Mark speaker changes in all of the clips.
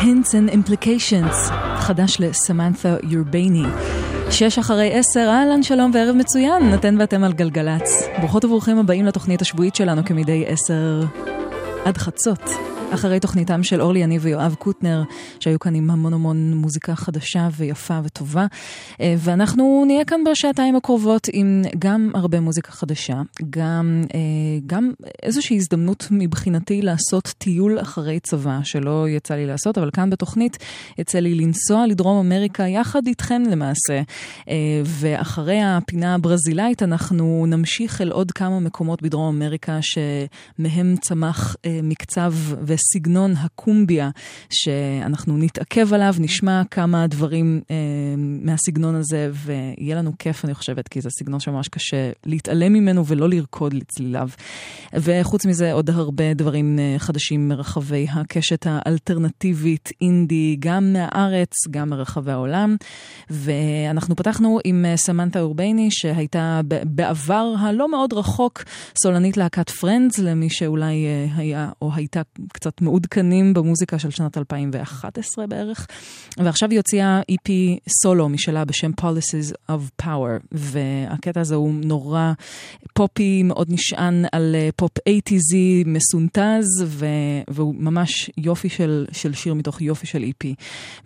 Speaker 1: Hints and Implications,
Speaker 2: חדש לסמנת'ה יורבייני. שש אחרי עשר, אהלן, שלום וערב מצוין, אתן ואתם על גלגלצ. ברוכות וברוכים הבאים לתוכנית השבועית שלנו כמדי עשר עד חצות. אחרי תוכניתם של אורלי יניב ויואב קוטנר, שהיו כאן עם המון המון מוזיקה חדשה ויפה וטובה. אה, ואנחנו נהיה כאן בשעתיים הקרובות עם גם הרבה מוזיקה חדשה, גם, אה, גם איזושהי הזדמנות מבחינתי לעשות טיול אחרי צבא, שלא יצא לי לעשות, אבל כאן בתוכנית יצא לי לנסוע לדרום אמריקה יחד איתכן למעשה. אה, ואחרי הפינה הברזילאית אנחנו נמשיך אל עוד כמה מקומות בדרום אמריקה שמהם צמח מקצב וסגנון הקומביה, שאנחנו נתעכב עליו, נשמע כמה דברים אה, מהסגנון הזה, ויהיה לנו כיף, אני חושבת, כי זה סגנון שממש קשה להתעלם ממנו ולא לרקוד לצליליו. וחוץ מזה, עוד הרבה דברים אה, חדשים מרחבי הקשת האלטרנטיבית, אינדי, גם מהארץ, גם מרחבי העולם. ואנחנו פתחנו עם אה, סמנתה אורבייני, שהייתה בעבר הלא מאוד רחוק סולנית להקת פרנדס, למי שאולי אה, היה או הייתה קצת קצת מעודכנים במוזיקה של שנת 2011 בערך. ועכשיו היא הוציאה EP סולו משלה בשם Policies of Power, והקטע הזה הוא נורא פופי, מאוד נשען על אה, פופ 80's מסונטז, ו- והוא ממש יופי של, של שיר מתוך יופי של EP.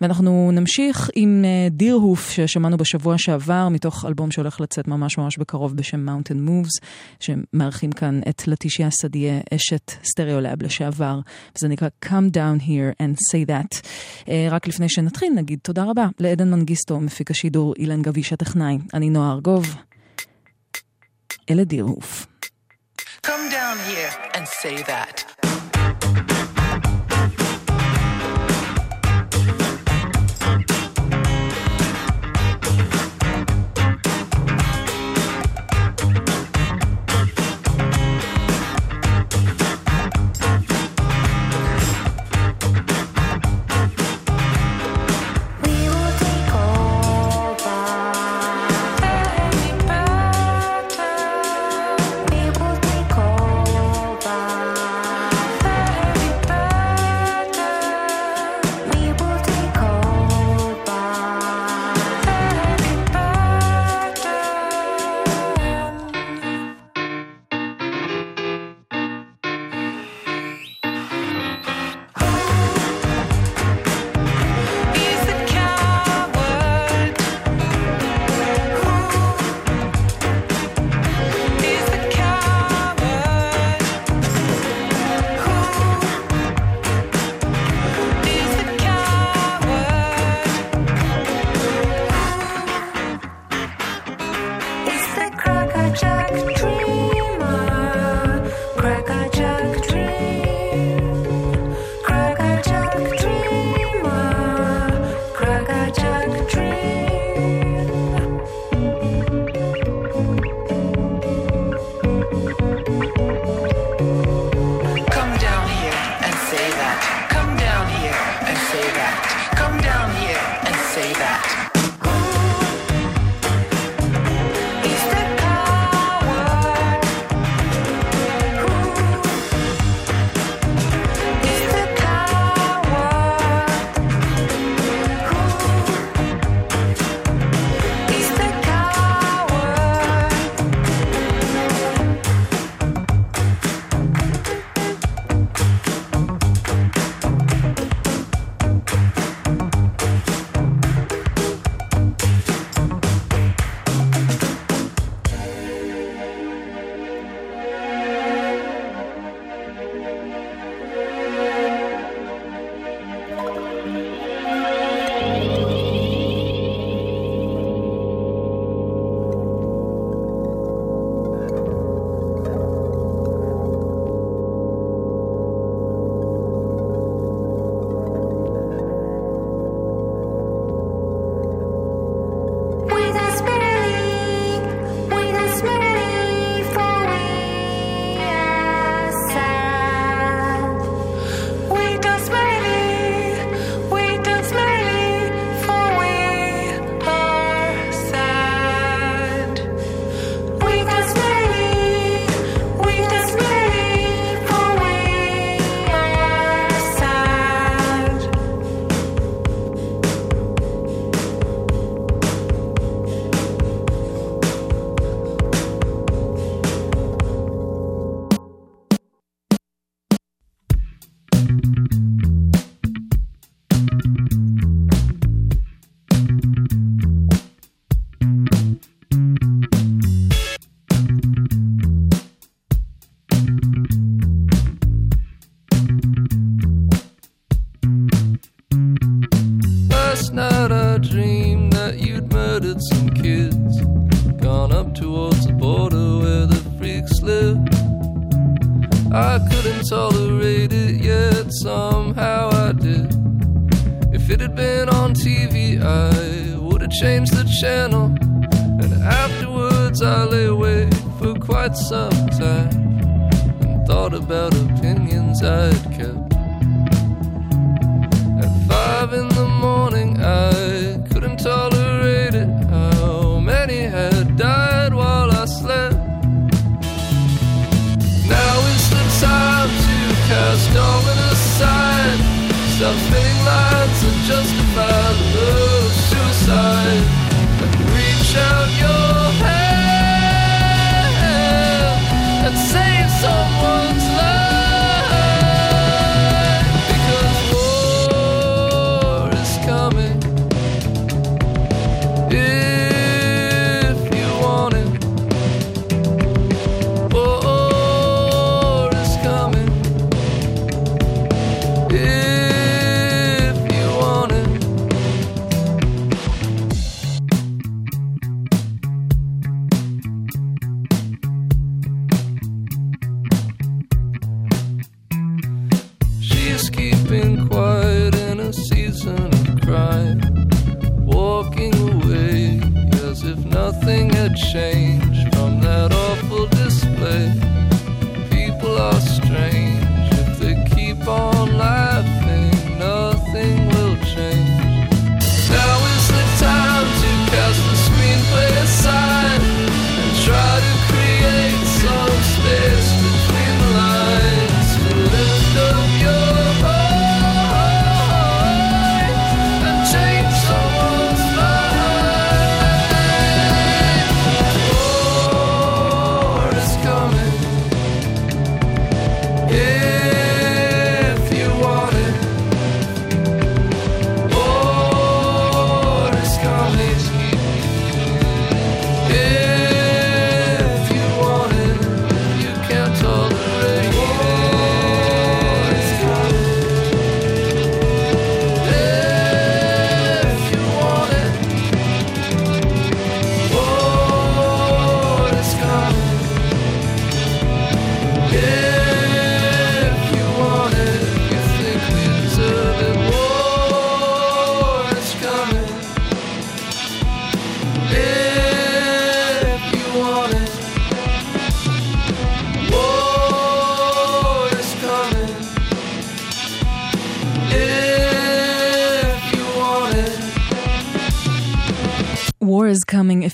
Speaker 2: ואנחנו נמשיך עם אה, Deerhoof ששמענו בשבוע שעבר, מתוך אלבום שהולך לצאת ממש ממש בקרוב בשם Mountain Moves, שמארחים כאן את לטישיה סדייה, אשת Stereolab לשעבר, וזה נקרא Come Down Here and Say That. אה, רק לפני שנתחיל נגיד תודה רבה לעדן מנגיסטו, מפיק השידור אילן גביש הטכנאי, אני נועה ארגוב. אלה דירהוף.
Speaker 3: Come down here and say that.
Speaker 4: Nothing had changed from that awful display. People are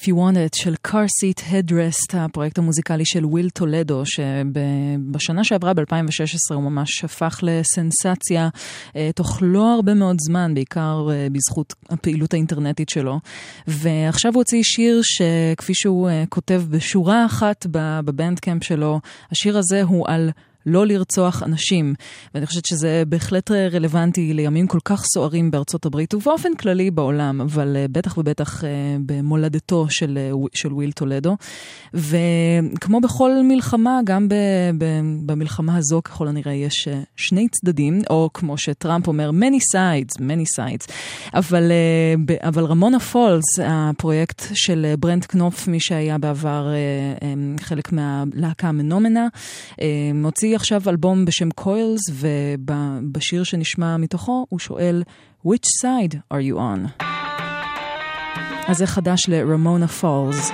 Speaker 4: you want it
Speaker 2: של car seat headrest, הפרויקט המוזיקלי של וויל טולדו, שבשנה שעברה ב-2016 הוא ממש הפך לסנסציה אה, תוך לא הרבה מאוד זמן, בעיקר אה, בזכות הפעילות האינטרנטית שלו. ועכשיו הוא הוציא שיר שכפי שהוא אה, כותב בשורה אחת בבנדקאמפ שלו, השיר הזה הוא על... לא לרצוח אנשים. ואני חושבת שזה בהחלט רלוונטי לימים כל כך סוערים בארצות הברית ובאופן כללי בעולם, אבל אה, בטח ובטח אה, במולדתו של, אה, של וויל טולדו. וכמו בכל מלחמה, גם ב, ב, במלחמה הזו ככל הנראה יש שני צדדים, או כמו שטראמפ אומר, many sides, many sides. אבל, אבל Ramona Falls, הפרויקט של ברנט קנופ, מי שהיה בעבר חלק מהלהקה Menomena, מוציא עכשיו אלבום בשם Quails, ובשיר שנשמע מתוכו הוא שואל, which side are you on? אז זה חדש לרמונה פולס.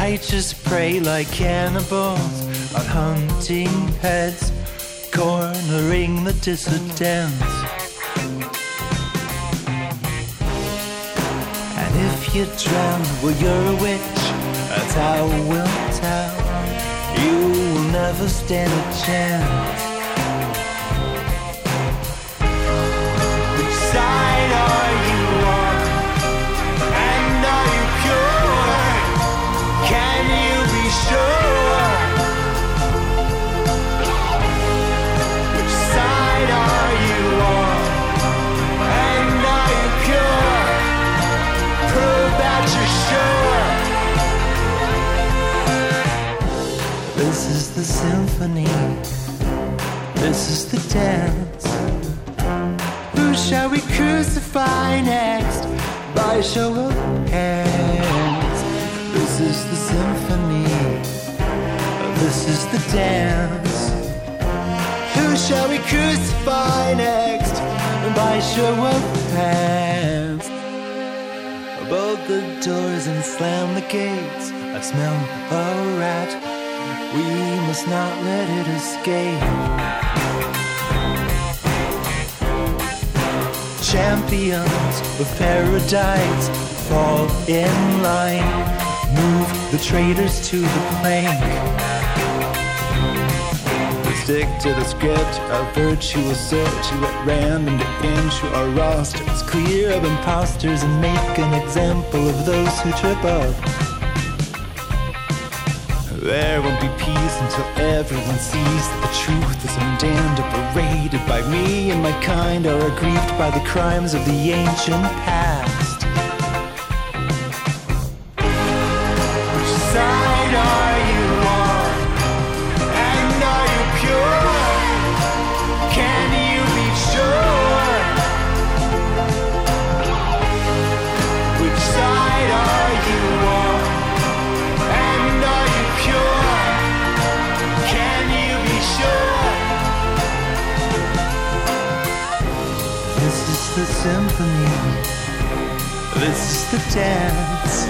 Speaker 5: Righteous prey like cannibals on hunting heads, cornering the dissidents. And if you drown, well, you're a witch, that's how we'll tell. You will never stand a chance. Which side the symphony. This is the dance. Who shall we crucify next? By show of hands. This is the symphony. This is the dance. Who shall we crucify next? By show of hands. Bolt the doors and slam the gates. I smell a rat. We must not let it escape. champions of paradise fall in line. Move the traitors to the plank. Stick to the script, our virtual search you at random to into our rosters. Clear of imposters and make an example of those who trip up. There won't be peace until everyone sees that the truth is undamned or paraded by me and my kind are aggrieved by the crimes of the ancient past. This is the dance.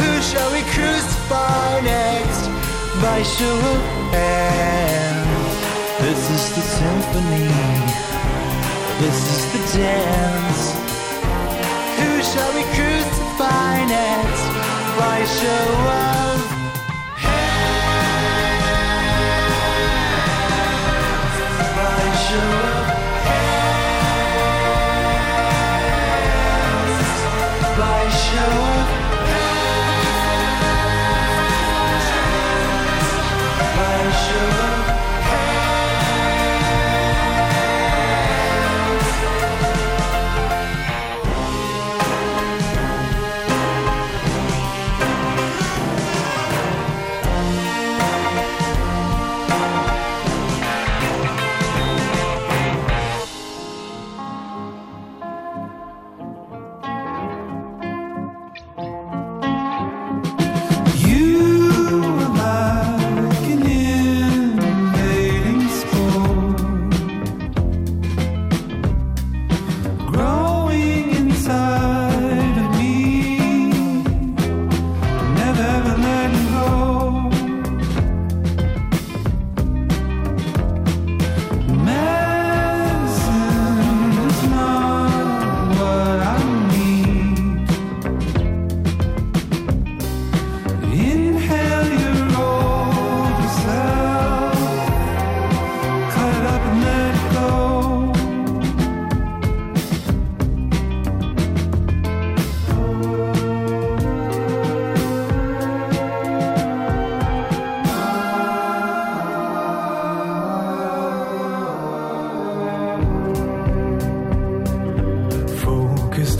Speaker 5: Who shall we crucify next? By show of. This is the symphony. This is the dance. Who shall we crucify next? By show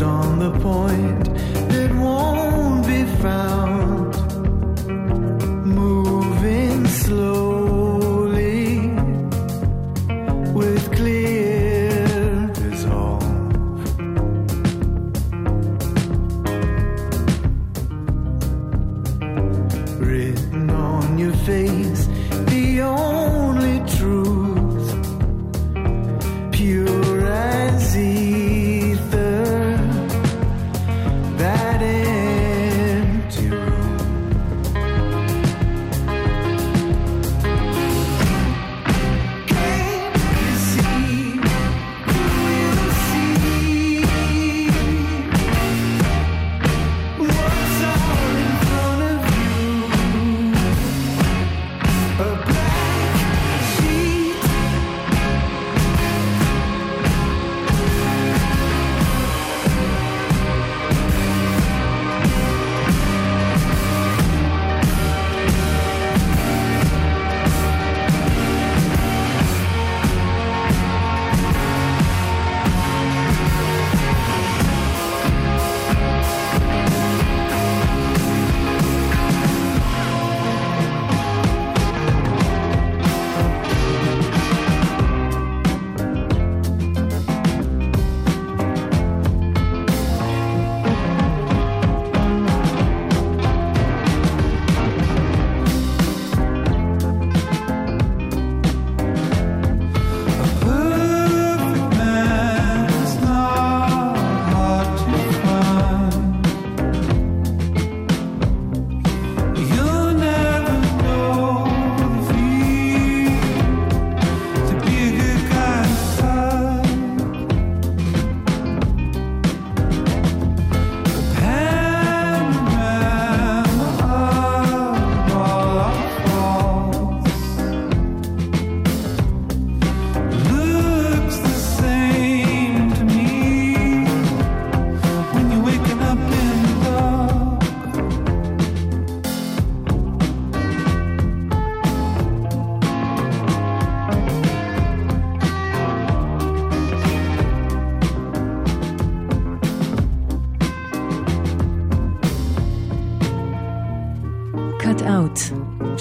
Speaker 5: on the point that won't be found.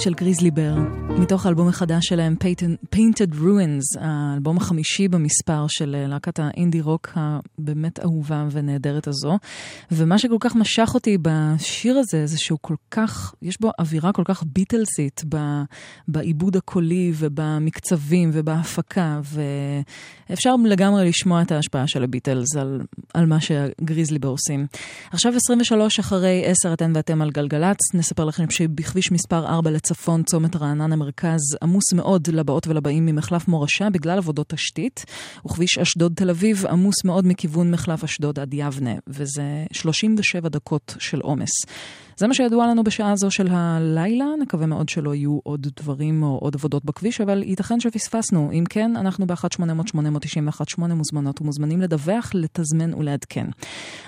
Speaker 2: של גריזלי בר, מתוך האלבום החדש שלהם, Painted, Ruins, האלבום החמישי במספר של אה, להקת האינדי רוק הבאמת אהובה ונהדרת הזו. ומה שכל כך משך אותי בשיר הזה, זה שהוא כל כך, יש בו אווירה כל כך ביטלסית בעיבוד הקולי ובמקצבים ובהפקה, ואפשר לגמרי לשמוע את ההשפעה של הביטלס על, על מה שגריזלי בר עושים. עכשיו 23 אחרי 10 אתן ואתם על גלגלצ, נספר לכם שבכביש מספר 4 לצפון, צומת רענן המרכז, עמוס מאוד לבאות ולבאים ממחלף מורשה בגלל עבודות תשתית, וכביש אשדוד תל אביב עמוס מאוד מכיוון מחלף אשדוד עד יבנה, וזה 37 דקות של עומס. זה מה שידוע לנו בשעה זו של הלילה, נקווה מאוד שלא יהיו עוד דברים או עוד עבודות בכביש, אבל ייתכן שפספסנו. אם כן, אנחנו ב-1-800-891-8 מוזמנות ומוזמנים לדווח, לתזמן ולעדכן.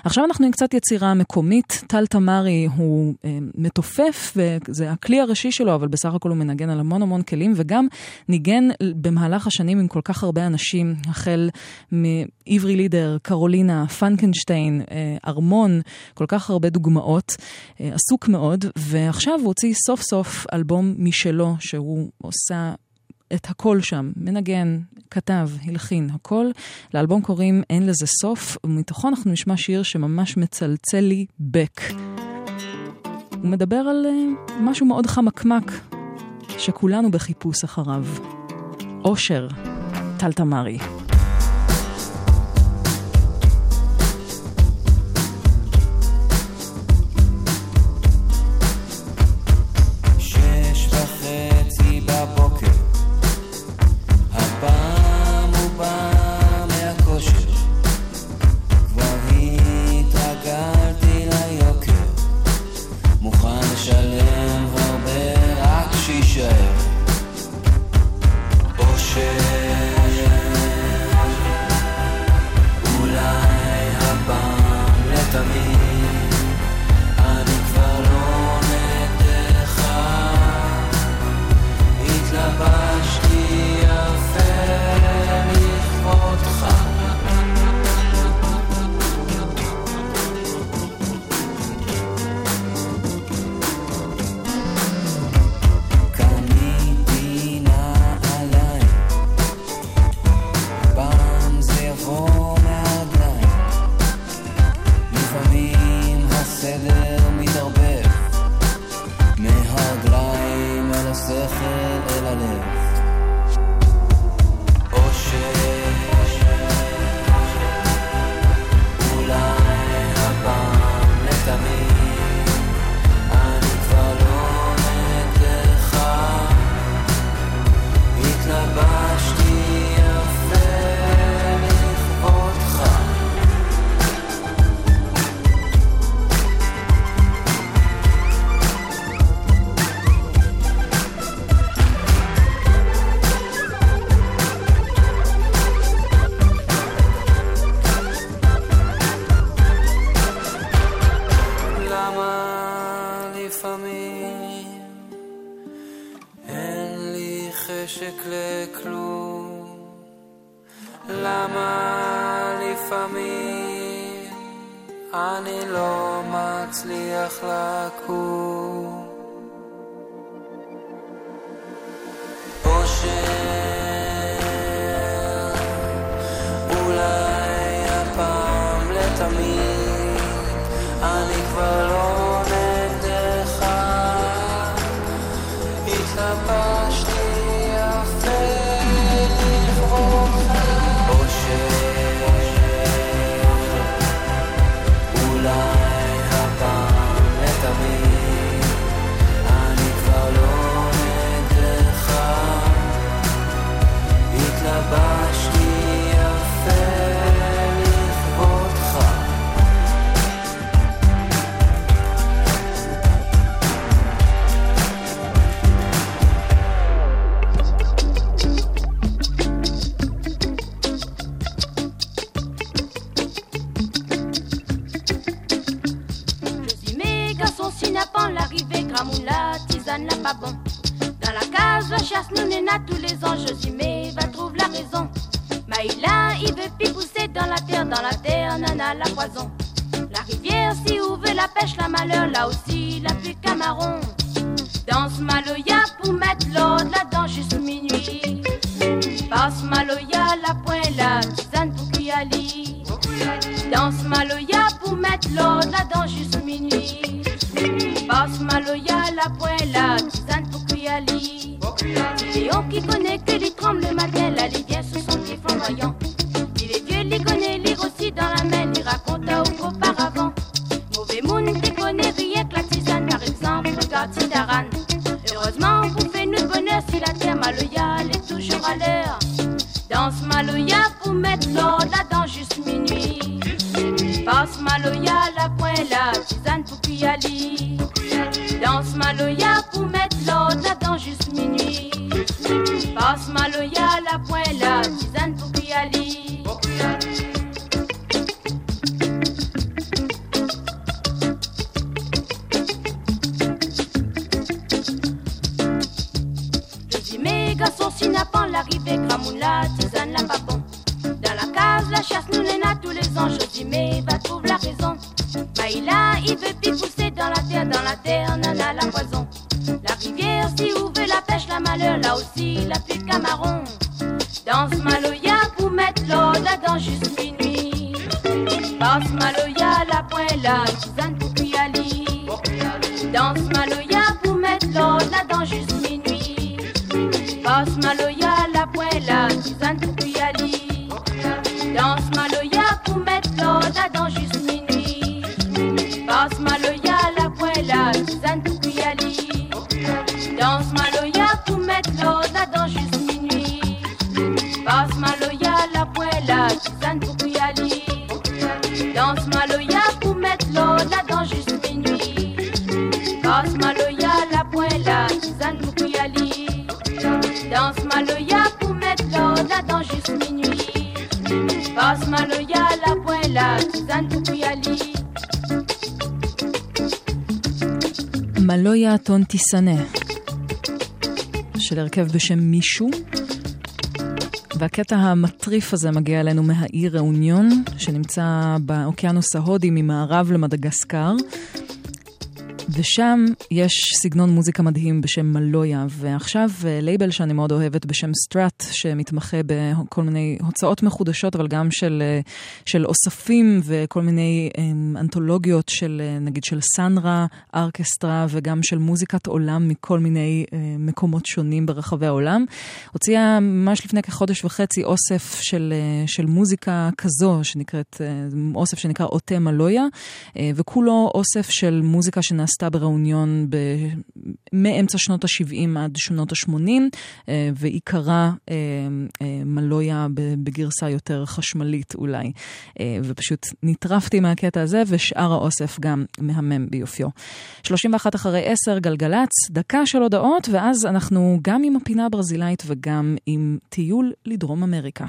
Speaker 2: עכשיו אנחנו עם קצת יצירה מקומית. טל תמרי הוא אה, מתופף, וזה הכלי הראשי שלו, אבל בסך הכל הוא מנגן על המון המון כלים, וגם ניגן במהלך השנים עם כל כך הרבה אנשים, החל מעברי לידר, קרולינה, פנקנשטיין, אה, ארמון, כל כך הרבה דוגמאות. אה, עסוק מאוד, ועכשיו הוא הוציא סוף סוף אלבום משלו, שהוא עושה את הכל שם, מנגן, כתב, הלחין, הכל. לאלבום קוראים אין לזה סוף, ומתוכו אנחנו נשמע שיר שממש מצלצל לי בק. הוא מדבר על uh, משהו מאוד חמקמק, שכולנו בחיפוש אחריו. אושר, טל תמרי. תיסנה, של הרכב בשם מישהו. והקטע המטריף הזה מגיע אלינו מהאי ראוניון, שנמצא באוקיינוס ההודי ממערב למדגסקר. ושם יש סגנון מוזיקה מדהים בשם מלויה, ועכשיו אה, לייבל שאני מאוד אוהבת בשם Strut, שמתמחה בכל מיני הוצאות מחודשות, אבל גם של, אה, של אוספים וכל מיני אה, אנתולוגיות של אה, נגיד של סנרה, ארקסטרה, וגם של מוזיקת עולם מכל מיני אה, מקומות שונים ברחבי העולם. הוציאה ממש לפני כחודש וחצי אוסף של, אה, של מוזיקה כזו, שנקראת, אוסף שנקרא עוטה מלויה, וכולו אוסף של מוזיקה שנעשתה בראוניון ב... מאמצע שנות ה-70 עד שנות ה-80, אה, ועיקרה מלויה בגרסה יותר חשמלית אולי. אה, ופשוט נטרפתי מהקטע הזה, ושאר האוסף גם מהמם ביופיו. 31 אחרי 10, גלגלצ, דקה של הודעות, ואז אנחנו גם עם הפינה הברזילאית וגם עם טיול לדרום אמריקה.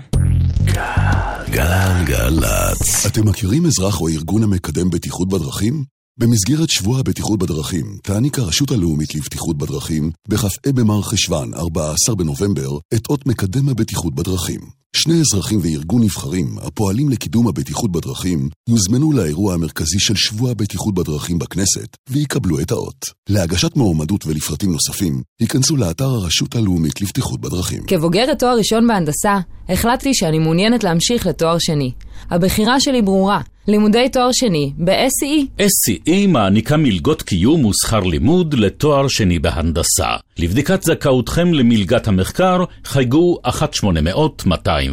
Speaker 6: גלגלצ.
Speaker 7: אתם מכירים אזרח או ארגון המקדם בטיחות בדרכים? במסגרת שבוע הבטיחות בדרכים תעניק הרשות הלאומית לבטיחות בדרכים בכ"ה במר חשוון, 14 בנובמבר, את אות מקדם הבטיחות בדרכים. שני אזרחים וארגון נבחרים הפועלים לקידום הבטיחות בדרכים יוזמנו לאירוע המרכזי של שבוע הבטיחות בדרכים בכנסת ויקבלו את האות. להגשת מועמדות ולפרטים נוספים, היכנסו לאתר הרשות הלאומית לבטיחות בדרכים.
Speaker 8: כבוגרת תואר ראשון בהנדסה, החלטתי שאני מעוניינת להמשיך לתואר שני. הבחירה שלי ברורה, לימודי תואר שני ב-SCE.
Speaker 9: SCE מעניקה מלגות קיום ושכר לימוד לתואר שני בהנדסה. לבדיקת זכאותכם למלגת המחקר, חייגו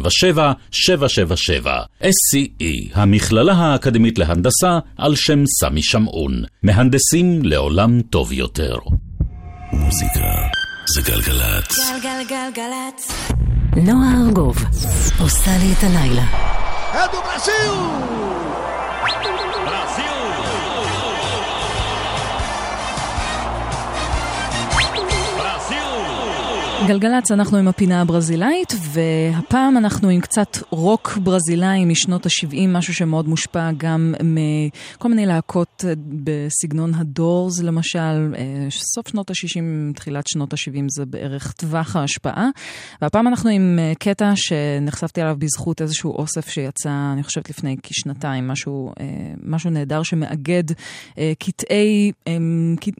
Speaker 9: 1-800-207-777. SCE, המכללה האקדמית להנדסה על שם סמי שמעון. מהנדסים לעולם טוב יותר.
Speaker 6: מוזיקה זה גלגלצ.
Speaker 10: גלגלגלגלצ. נועה ארגוב עושה לי את הלילה.
Speaker 11: É do Brasil!
Speaker 12: גלגלצ, אנחנו עם הפינה הברזילאית, והפעם אנחנו עם קצת רוק ברזילאי משנות ה-70, משהו שמאוד מושפע גם מכל מיני להקות בסגנון הדורס למשל, אה, סוף שנות ה-60, תחילת שנות ה-70 זה בערך טווח ההשפעה. והפעם אנחנו עם אה, קטע שנחשפתי עליו בזכות איזשהו אוסף שיצא, אני חושבת לפני כשנתיים, משהו, אה, משהו נהדר שמאגד קטעי,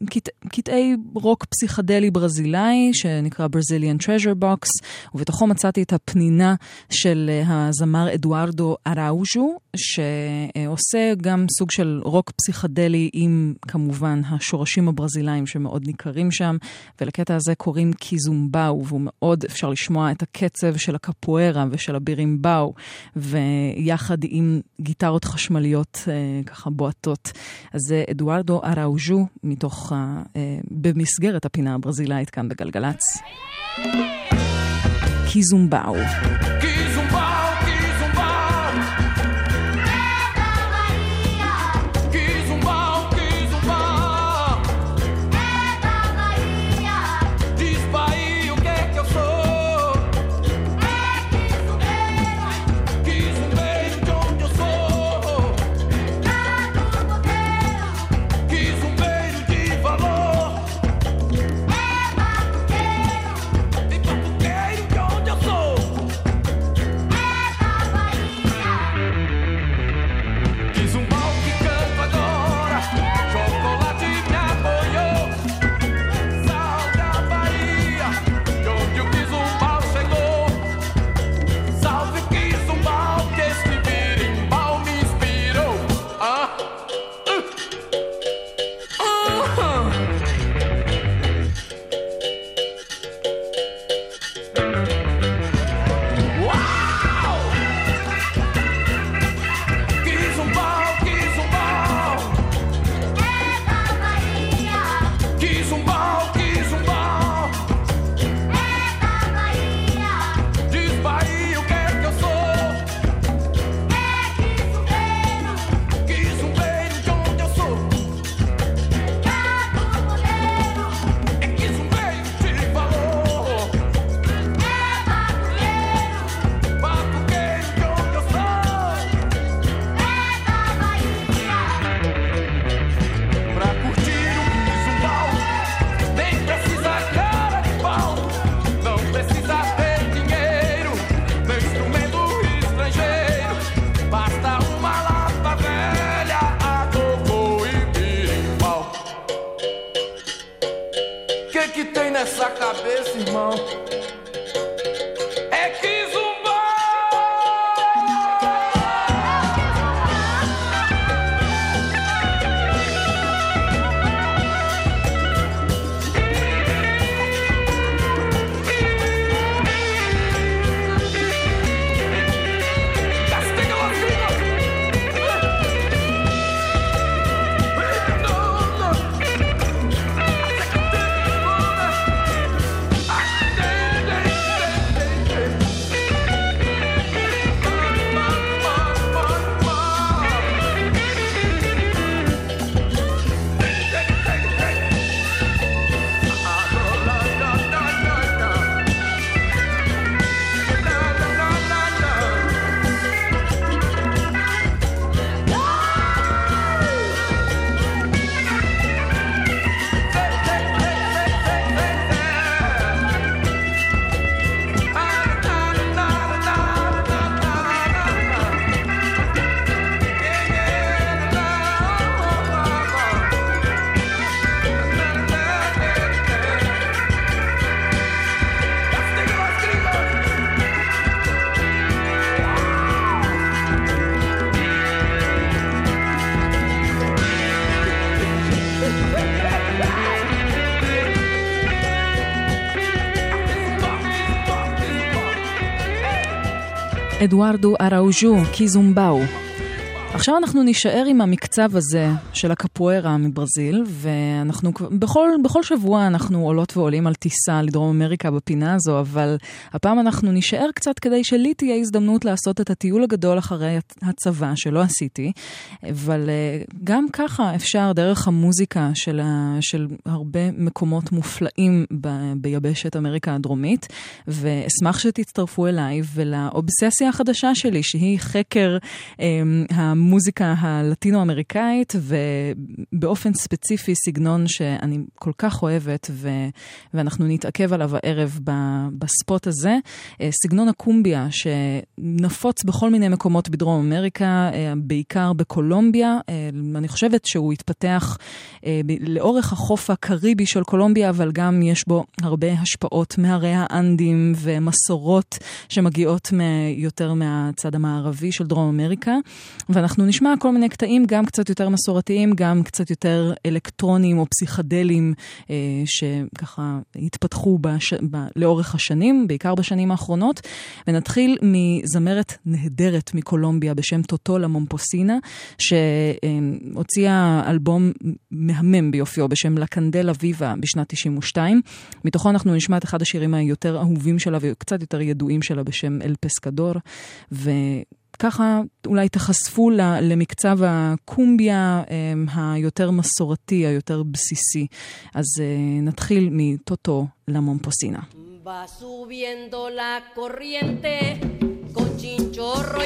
Speaker 12: קטע, קטעי רוק פסיכדלי ברזילאי, שנקרא ברזיל. Brazilian Treasure Box, ובתוכו מצאתי את הפנינה של אה, הזמר אדוארדו אראוז'ו, שעושה גם סוג של רוק פסיכדלי עם כמובן השורשים הברזילאים שמאוד ניכרים שם, ולקטע הזה קוראים קיזומבאו, והוא מאוד אפשר לשמוע את הקצב של הקפוארה ושל הבירימבאו, ויחד עם גיטרות חשמליות אה, ככה בועטות. אז זה אדוארדו אראוז'ו, מתוך, אה, במסגרת הפינה הברזילאית כאן בגלגלצ. קיזומבאו. אדוארדו אראוז'ו, קיזומבאו.
Speaker 2: עכשיו אנחנו נישאר עם המקצב הזה של הקפוארה מברזיל, ואנחנו בכל, בכל שבוע אנחנו עולות ועולים על טיסה לדרום אמריקה בפינה הזו, אבל הפעם אנחנו נישאר קצת כדי שלי תהיה הזדמנות לעשות את הטיול הגדול אחרי הצבא, שלא עשיתי, אבל אה, גם ככה אפשר דרך המוזיקה של, ה, של הרבה מקומות מופלאים ב, ביבשת אמריקה הדרומית, ואשמח שתצטרפו אליי ולאובססיה החדשה שלי, שהיא חקר אה, המוזיקה הלטינו-אמריקאית, ובאופן ספציפי סגנון שאני כל כך אוהבת, ו, ואנחנו נתעכב עליו הערב בספוט הזה, אה, סגנון הקומביה, שנפוץ בכל מיני מקומות בדרום אמריקה, אה, בעיקר בקולומביה. אה, אני חושבת שהוא התפתח לאורך החוף הקריבי של קולומביה, אבל גם יש בו הרבה השפעות מהרי האנדים ומסורות שמגיעות יותר מהצד המערבי של דרום אמריקה. ואנחנו נשמע כל מיני קטעים, גם קצת יותר מסורתיים, גם קצת יותר אלקטרוניים או פסיכדליים, אה, שככה התפתחו בש... ב... לאורך השנים, בעיקר בשנים האחרונות. ונתחיל מזמרת נהדרת מקולומביה בשם טוטולה מומפוסינה, שהוציאה אלבום מהמם ביופיו בשם לה קנדלה ויבה בשנת 92. מתוכו אנחנו נשמע את אחד השירים היותר אהובים שלה וקצת יותר ידועים שלה בשם אל פסקדור. ו... ככה אולי תחשפו למקצב הקומביה אמ, היותר מסורתי, היותר בסיסי. אז אה, נתחיל מטוטו למומפוסינה.
Speaker 13: Va subiendo la corriente con chinchorro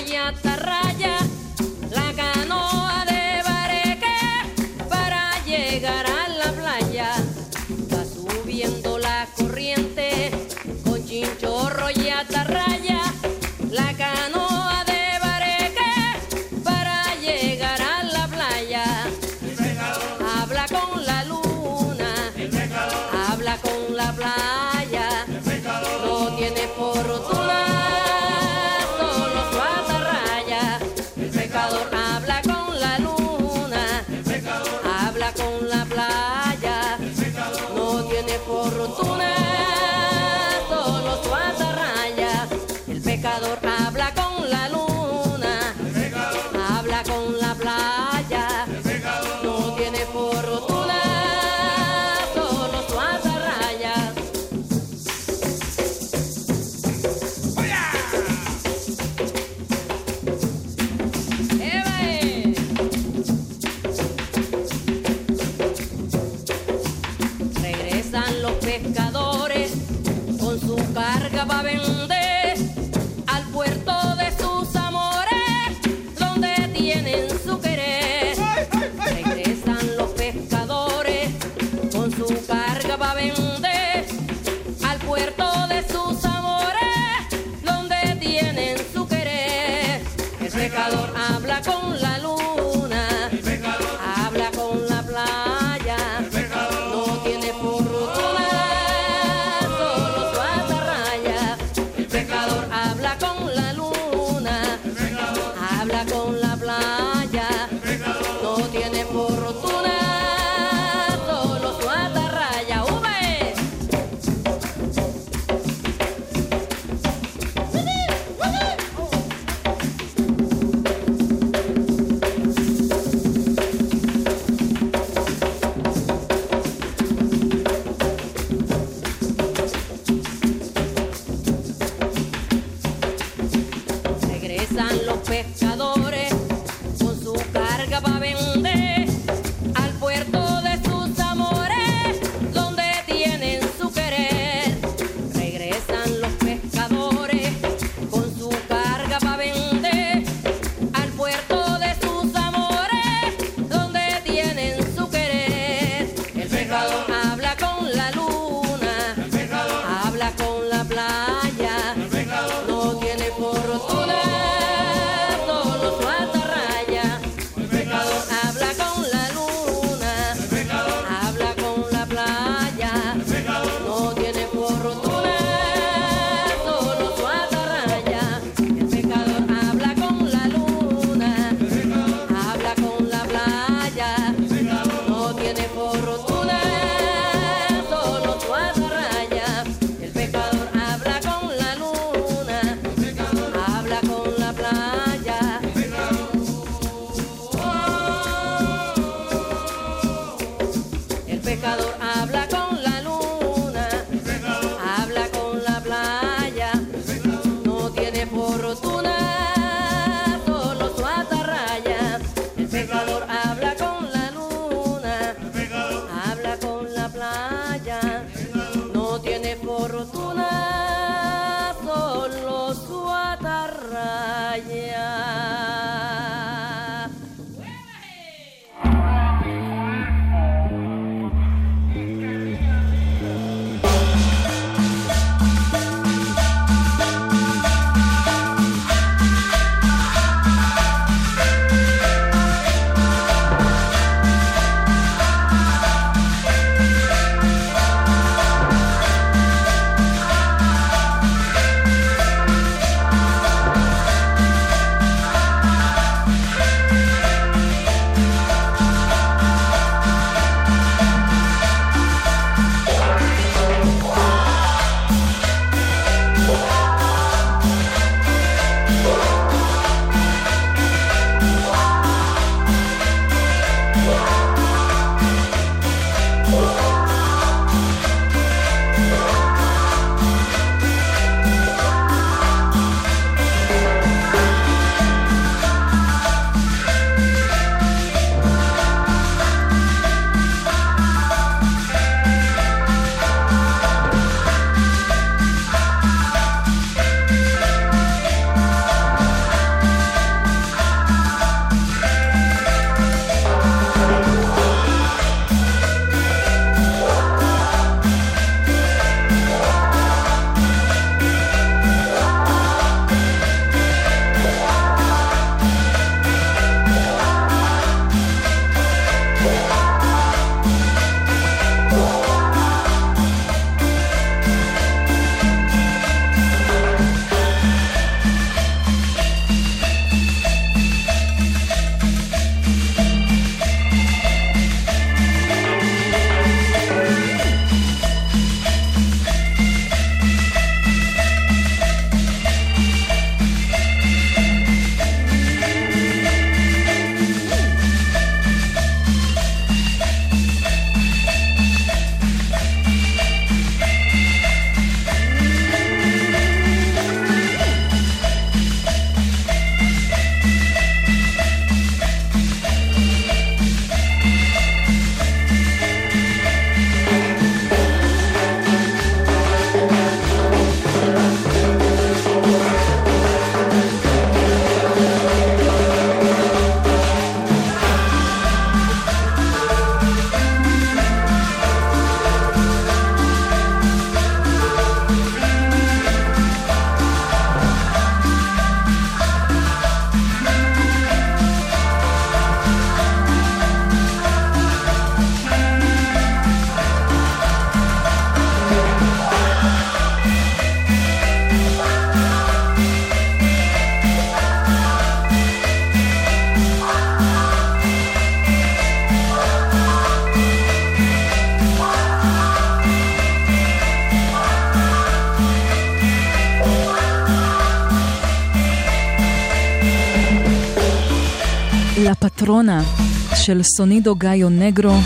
Speaker 2: של סונידו גאיו נגרו,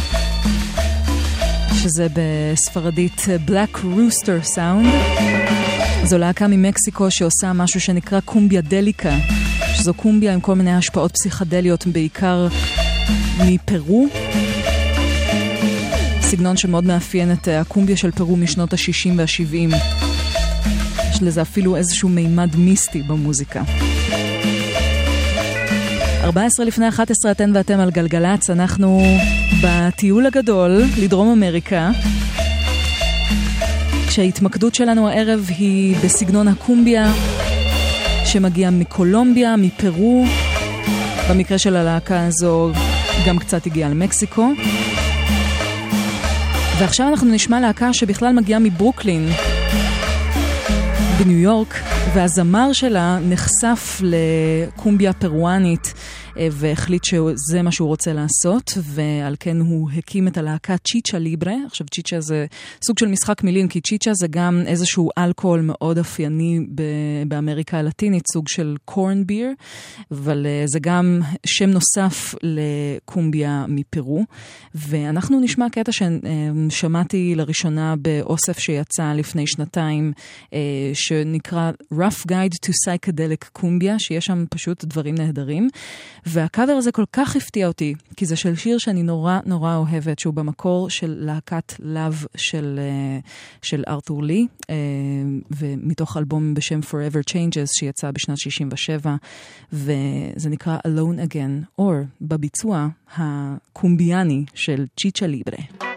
Speaker 2: שזה בספרדית Black Rooster Sound. זו להקה ממקסיקו שעושה משהו שנקרא קומביה דליקה, שזו קומביה עם כל מיני השפעות פסיכדליות, בעיקר מפרו. סגנון שמאוד מאפיין את הקומביה של פרו משנות ה-60 וה-70. יש לזה אפילו איזשהו מימד מיסטי במוזיקה. 14 לפני 11 אתן ואתם על גלגלצ, אנחנו בטיול הגדול לדרום אמריקה. כשההתמקדות שלנו הערב היא בסגנון הקומביה, שמגיע מקולומביה, מפרו. במקרה של הלהקה הזו גם קצת הגיעה למקסיקו. ועכשיו אנחנו נשמע להקה שבכלל מגיעה מברוקלין, בניו יורק, והזמר שלה נחשף לקומביה פרואנית. אה, והחליט שזה מה שהוא רוצה לעשות, ועל כן הוא הקים את הלהקה צ'יצ'ה ליברה. עכשיו צ'יצ'ה זה סוג של משחק מילים, כי צ'יצ'ה זה גם איזשהו אלכוהול מאוד אופייני באמריקה הלטינית, סוג של קורן ביר, אבל אה, זה גם שם נוסף לקומביה מפרו. ואנחנו נשמע קטע ששמעתי לראשונה באוסף שיצא לפני שנתיים, אה, שנקרא Rough Guide to Psychedelic קומביה, שיש שם פשוט דברים נהדרים. והקאבר הזה כל כך הפתיע אותי, כי זה של שיר שאני נורא נורא אוהבת, שהוא במקור של להקת לאו של, אה, של ארתור לי, אה, ומתוך אלבום בשם Forever Changes שיצא בשנת 67, וזה נקרא Alone Again, או בביצוע הקומביאני של צ'יצ'ה ליברה.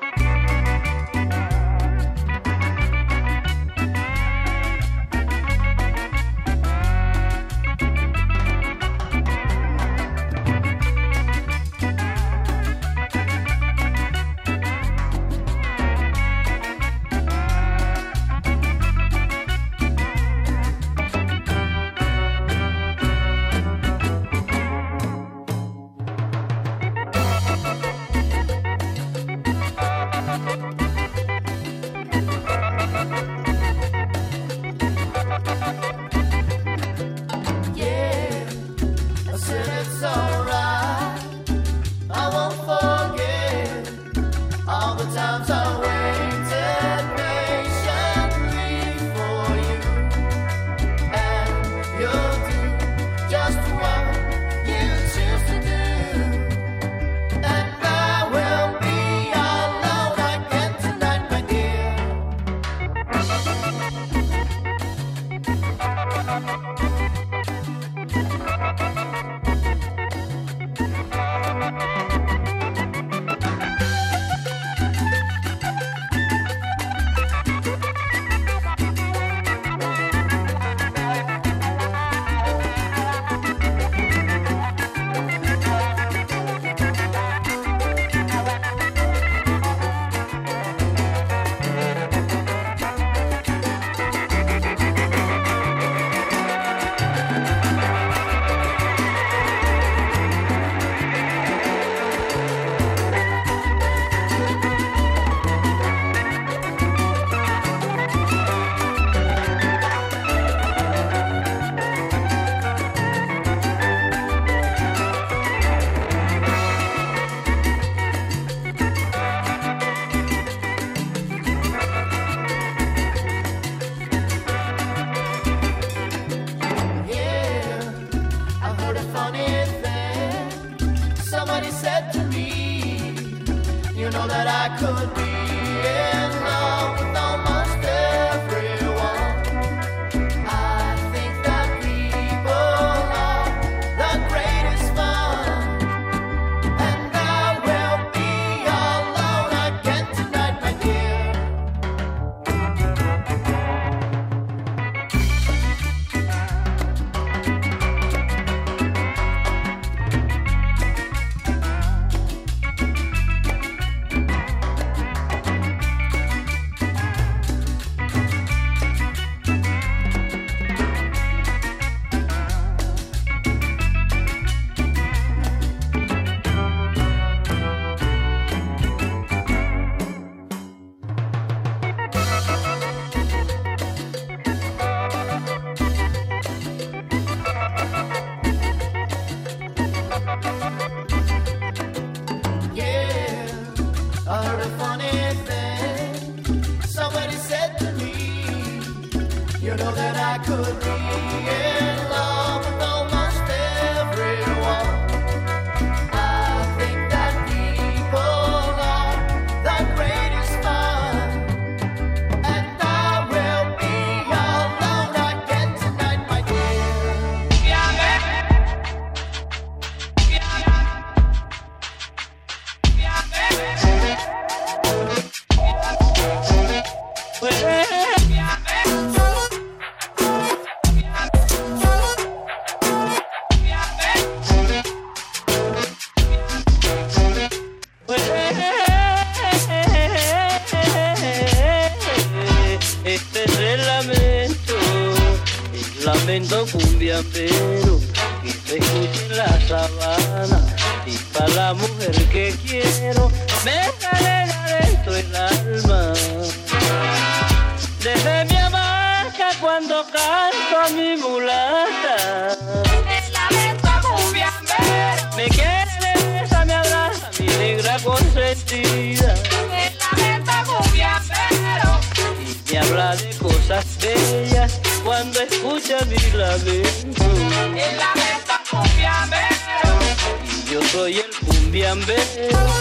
Speaker 2: también.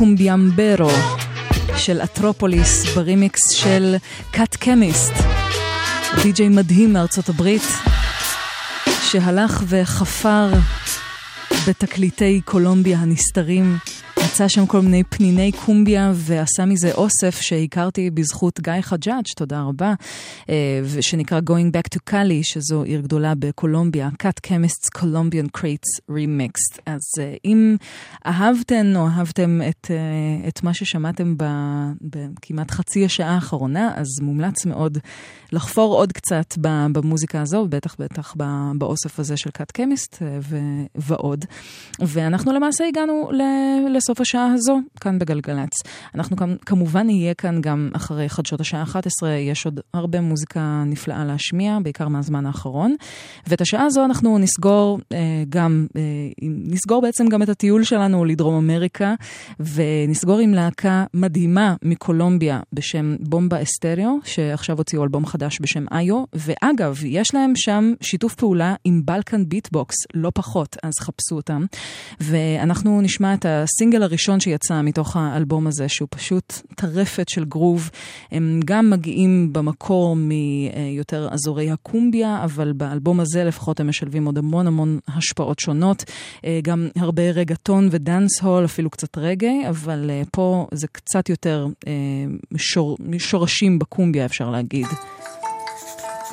Speaker 2: קומביאמברו של אטרופוליס ברימיקס של קאט קמיסט, די.ג'יי מדהים מארצות הברית, שהלך וחפר בתקליטי קולומביה הנסתרים. מצא שם כל מיני פניני קומביה ועשה מזה אוסף שהכרתי בזכות גיא חג'אג', תודה רבה, אה, שנקרא Going Back to Cali, שזו עיר גדולה בקולומביה, Cut Chemists Colombian Crates Remixed. אז אה, אם אהבתן או אהבתם את, אה, את מה ששמעתם בכמעט חצי השעה האחרונה, אז מומלץ מאוד לחפור עוד קצת במוזיקה הזו, בטח בטח באוסף הזה של Cut Chemist ועוד. ואנחנו למעשה הגענו לסוף השעה הזו, כאן בגלגלצ. אנחנו כמובן נהיה כאן גם אחרי חדשות השעה 11, יש עוד הרבה מוזיקה נפלאה להשמיע, בעיקר מהזמן האחרון. ואת השעה הזו אנחנו נסגור אה, גם, אה, נסגור בעצם גם את הטיול שלנו לדרום אמריקה, ונסגור עם להקה מדהימה מקולומביה בשם Bomba Estéreo, שעכשיו הוציאו אלבום חדש בשם איו, ואגב, יש להם שם שיתוף פעולה עם Balkan Beat Box, לא פחות, אז חפשו אותם. ואנחנו נשמע את הסינגל הראשון שיצא מתוך האלבום הזה, שהוא פשוט טרפת של גרוב. הם גם מגיעים במקור מיותר אזורי הקומביה, אבל באלבום הזה לפחות הם משלבים עוד המון המון השפעות שונות. גם הרבה רגטון ודאנס הול, אפילו קצת רגעי, אבל פה זה קצת יותר שור, שורשים בקומביה, אפשר להגיד.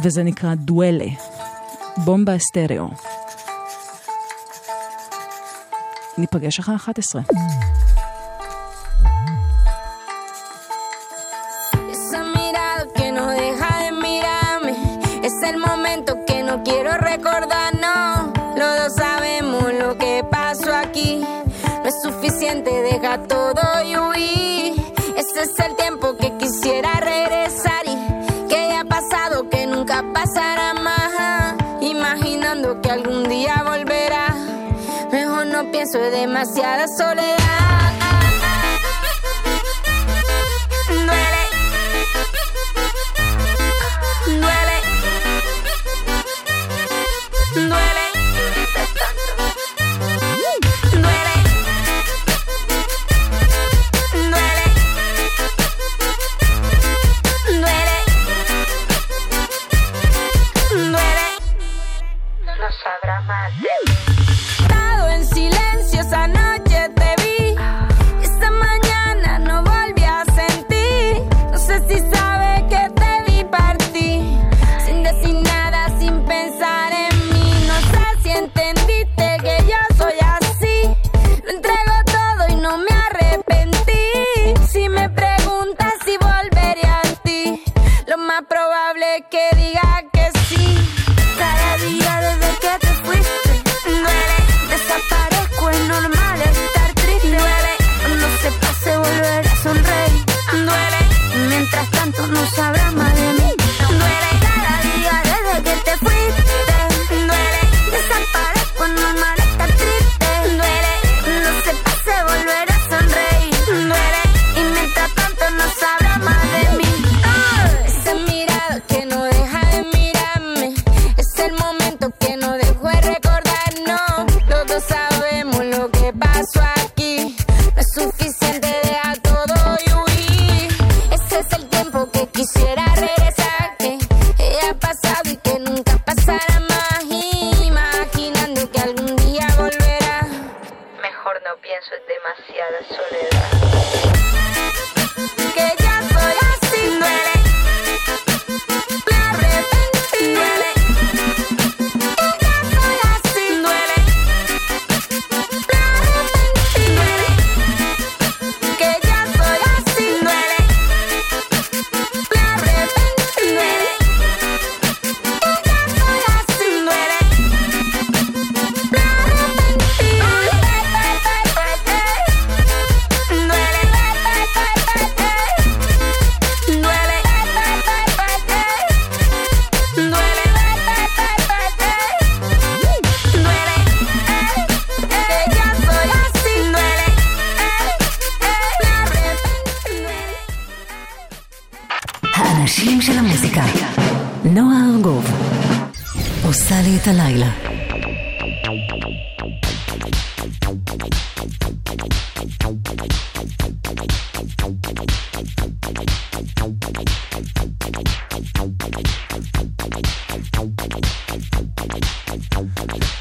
Speaker 2: וזה נקרא דואלה. בומבה אסטריאו. ניפגש אחרי 11.
Speaker 14: Todo y huir. Ese es el tiempo que quisiera regresar y que haya pasado que nunca pasará más. Imaginando que algún día volverá. Mejor no pienso en demasiada soledad.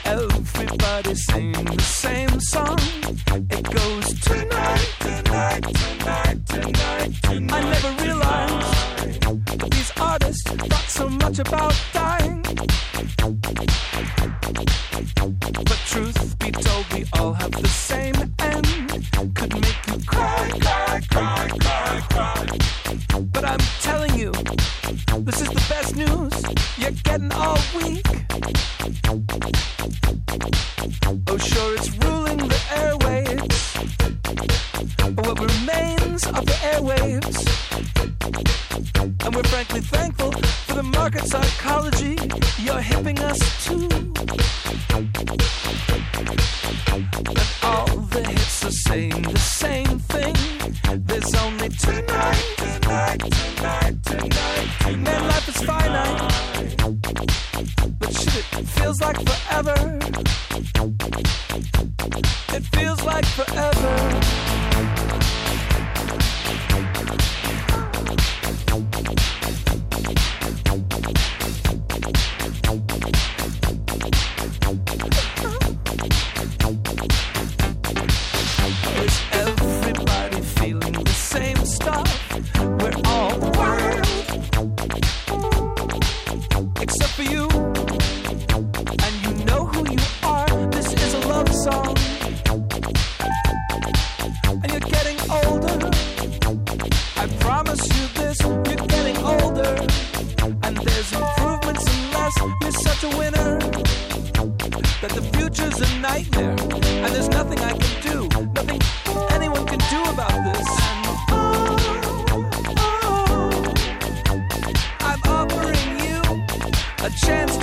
Speaker 12: Everybody sing the same song. It goes tonight, tonight, tonight, tonight, tonight. I never realized these artists thought so much about dying. But truth be told, we all have the same end. Could make you cry, cry, cry, cry, cry. But I'm telling you, this is the best news you're getting all week. Oh, sure, it's ruling the airwaves. What remains of the airwaves. And we're frankly thankful for the market psychology you're hipping us to. All the hits are saying the same thing. There's only tonight, tonight, tonight, tonight, tonight. Man, life is finite. But shit, it feels like forever. It feels like forever. Improvements you're such a winner. That the future's a nightmare. And there's nothing I can do, nothing anyone can do about this. Oh, oh, I'm offering you a chance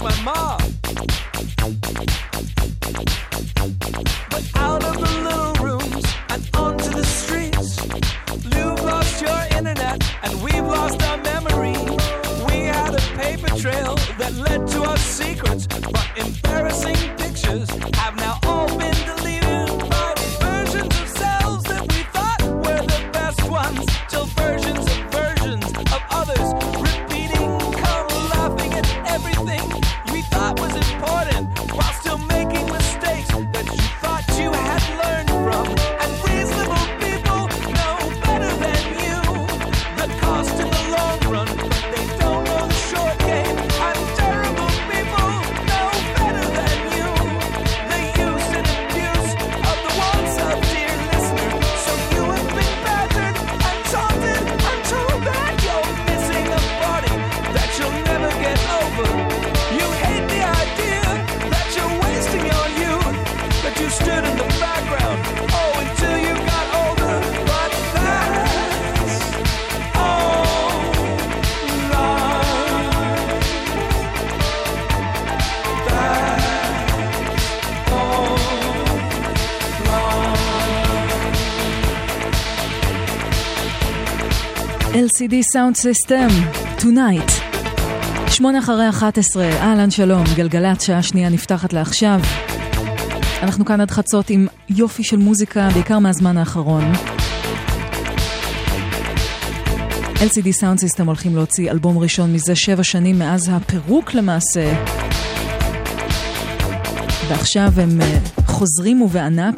Speaker 12: like my mom.
Speaker 2: LCD Sound System, Tonight. שמונה אחרי 11, אהלן שלום, גלגלצ, שעה שנייה נפתחת לעכשיו. אנחנו כאן עד חצות עם יופי של מוזיקה, בעיקר מהזמן האחרון. LCD Sound System הולכים להוציא אלבום ראשון מזה שבע שנים מאז הפירוק למעשה. ועכשיו הם אה, חוזרים ובענק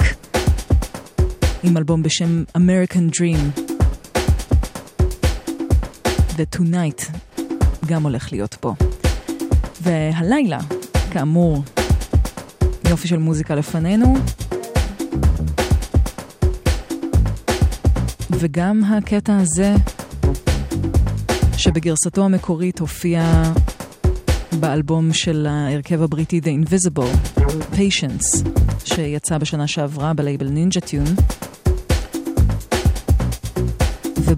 Speaker 2: עם אלבום בשם American Dream. ו-Tonight גם הולך להיות פה. והלילה, כאמור, יופי של מוזיקה לפנינו. וגם הקטע הזה, שבגרסתו המקורית הופיע באלבום של ההרכב הבריטי The Invisible, Patience, שיצא בשנה שעברה בלייבל נינג'ה טיון.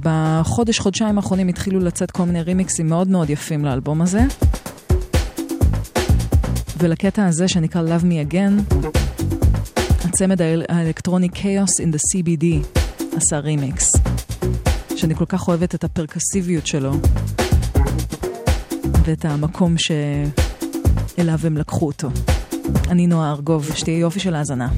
Speaker 2: ובחודש, חודשיים האחרונים התחילו לצאת כל מיני רימיקסים מאוד מאוד יפים לאלבום הזה. ולקטע הזה שנקרא Love Me Again, הצמד האל- האלקטרוני Chaos in the CBD עשה רימיקס, שאני כל כך אוהבת את הפרקסיביות שלו, ואת המקום שאליו הם לקחו אותו. אני נועה ארגוב, שתהיה יופי של האזנה.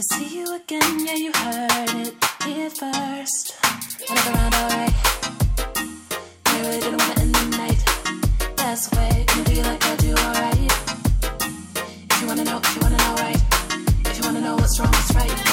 Speaker 3: to see you again. Yeah, you heard it here first. Wanna go round alright? I really didn't wanna end the night. That's the way you do like I do, alright? If you wanna know, if you wanna know right, if you wanna know what's wrong, what's right.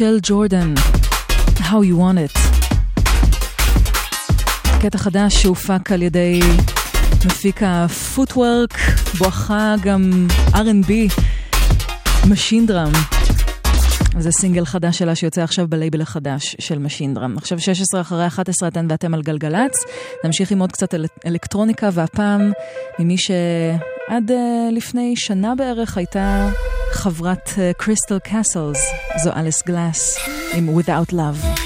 Speaker 15: מישל ג'ורדן, How You Want It. קטע חדש שהופק על ידי מפיק הפוטוורק, בואכה גם R&B, משינדרם. זה סינגל חדש שלה שיוצא עכשיו בלייבל החדש של משינדרם. עכשיו 16 אחרי 11 אתן ואתם על גלגלצ. נמשיך עם עוד קצת אל- אלקטרוניקה, והפעם ממי שעד uh, לפני שנה בערך הייתה... חברת קריסטל קאסלס, זו אליס גלאס עם Without Love.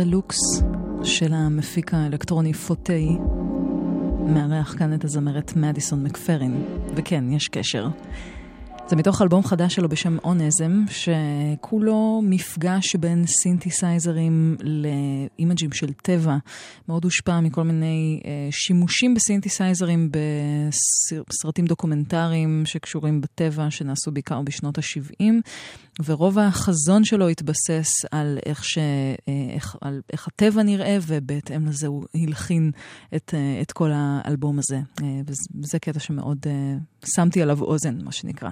Speaker 16: Outré
Speaker 2: Lux של המפיק האלקטרוני Photay, מארח כאן את הזמרת מדיסון מקפרין, וכן, יש קשר. זה מתוך אלבום חדש שלו בשם Onism, שכולו מפגש בין סינתסייזרים לאימג'ים של טבע. מאוד הושפע מכל מיני אה, שימושים בסינתסייזרים בסרטים דוקומנטריים שקשורים בטבע, שנעשו בעיקר בשנות ה-70, ורוב החזון שלו התבסס על איך, ש, אה, איך, על איך הטבע נראה, ובהתאם לזה הוא הלחין את, אה, את כל האלבום הזה. אה, וזה קטע שמאוד שמתי עליו אוזן, מה שנקרא.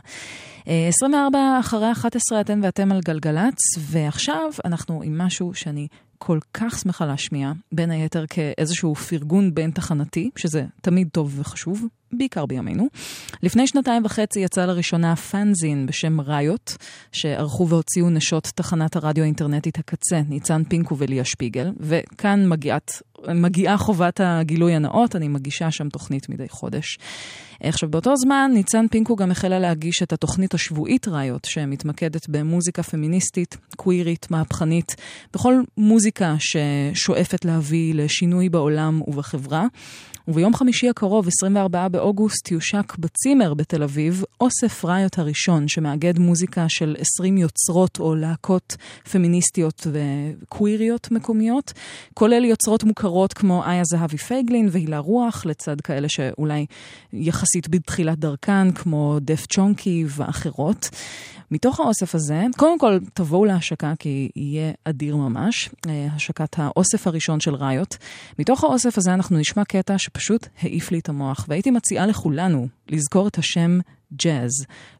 Speaker 2: 24 אחרי 11 אתן ואתם על גלגלצ, ועכשיו אנחנו עם משהו שאני כל כך שמחה להשמיע, בין היתר כאיזשהו פרגון בין תחנתי, שזה תמיד טוב וחשוב, בעיקר בימינו. לפני שנתיים וחצי יצא לראשונה פאנזין בשם ראיות, שערכו והוציאו נשות תחנת הרדיו האינטרנטית הקצה, ניצן פינקו וליה שפיגל, וכאן מגיעת, מגיעה חובת הגילוי הנאות, אני מגישה שם תוכנית מדי חודש. עכשיו, באותו זמן ניצן פינקו גם החלה להגיש את התוכנית השבועית ראיות, שמתמקדת במוזיקה פמיניסטית, קווירית, מהפכנית, בכל מוזיקה ששואפת להביא לשינוי בעולם ובחברה. וביום חמישי הקרוב, 24 באוגוסט, יושק בצימר בתל אביב אוסף ראיות הראשון, שמאגד מוזיקה של 20 יוצרות או להקות פמיניסטיות וקוויריות מקומיות, כולל יוצרות מוכרות כמו איה זהבי פייגלין והילה רוח, לצד כאלה שאולי יחסית בתחילת דרכן, כמו דף צ'ונקי ואחרות. מתוך האוסף הזה, קודם כל תבואו להשקה כי יהיה אדיר ממש, אה, השקת האוסף הראשון של ראיות. מתוך האוסף הזה אנחנו נשמע קטע שפשוט העיף לי את המוח, והייתי מציעה לכולנו לזכור את השם ג'אז,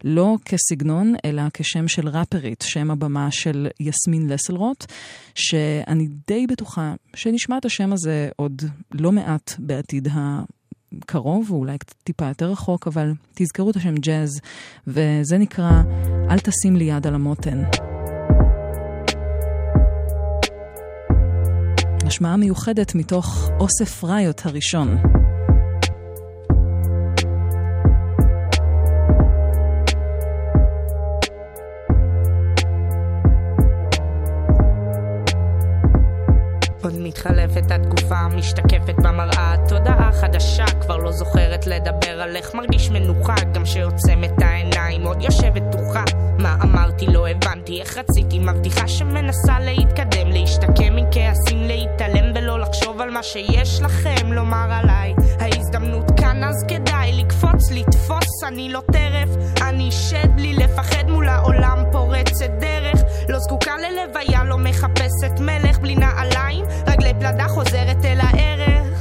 Speaker 2: לא כסגנון, אלא כשם של ראפרית, שם הבמה של יסמין לסלרוט, שאני די בטוחה שנשמע את השם הזה עוד לא מעט בעתיד ה... קרוב, ואולי קצת טיפה יותר רחוק, אבל תזכרו את השם ג'אז, וזה נקרא אל תשים לי יד על המותן. השמעה מיוחדת מתוך אוסף ראיות הראשון.
Speaker 17: מתחלפת התקופה, משתקפת במראה, תודעה חדשה, כבר לא זוכרת לדבר על איך מרגיש מנוחה, גם שעוצם את העיניים, עוד יושבת דוחה. מה אמרתי, לא הבנתי, איך רציתי, מבטיחה שמנסה להתקדם, להשתקם מכעסים, להתעלם ולא לחשוב על מה שיש לכם לומר עליי. ההזדמנות כאן אז כדאי לקפוץ, לתפוס, אני לא טרף, אני שד בלי לפחד מול העולם פורצת דרך, לא זקוקה ללוויה, לא מחפשת מלך בלי נעליים, רגלי פלדה חוזרת אל הערך.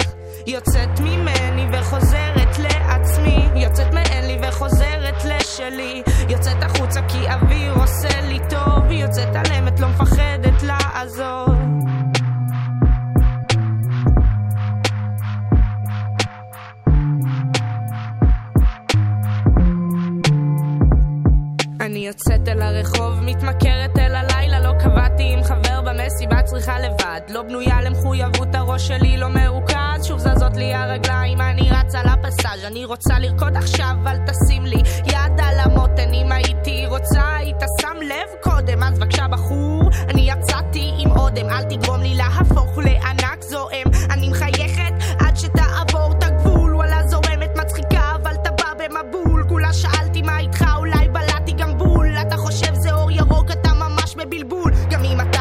Speaker 17: יוצאת ממני וחוזרת לעצמי, יוצאת מאין לי וחוזרת לשלי, יוצאת החוצה כי אוויר עושה לי טוב, יוצאת על אמת לא מפחדת לעזוב. יוצאת אל הרחוב, מתמכרת אל הלילה, לא קבעתי עם חבר במסיבה, צריכה לבד. לא בנויה למחויבות, הראש שלי לא מרוכז, שוב זזות לי הרגליים, אני רצה לפסאז', אני רוצה לרקוד עכשיו, אל תשים לי יד על המותן, אם הייתי רוצה, היית שם לב קודם, אז בבקשה בחור, אני יצאתי עם אודם, אל תגרום לי להפוך לענק זועם, אני מחייכת עד שתעבור את הגבול, וואלה זורמת מצחיקה, אבל אתה בא במבול, כולה שאלתי מה איתך, אולי בול, אתה חושב זה אור ירוק, אתה ממש בבלבול, גם אם אתה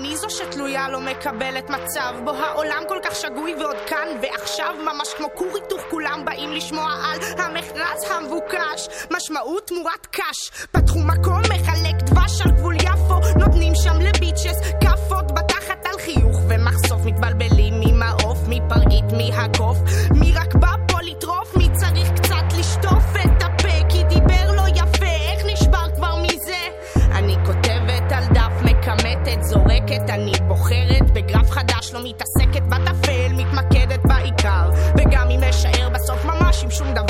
Speaker 17: אני זו שתלויה לא מקבלת מצב? בו העולם כל כך שגוי ועוד כאן ועכשיו ממש כמו כור היתוך כולם באים לשמוע על המכרז המבוקש. משמעות תמורת קש. פתחו מקום מחלק דבש על גבול יפו. נותנים שם לביצ'ס כאפות בתחת על חיוך ומחשוף. מתבלבלים מי מעוף מי פרגית מי הקוף מי רק בא פה לטרוף? מי צריך קצת לשטוף זורקת אני בוחרת בגרף חדש לא מתעסקת בטפל מתמקדת בעיקר. וגם אם אשאר בסוף ממש עם שום דבר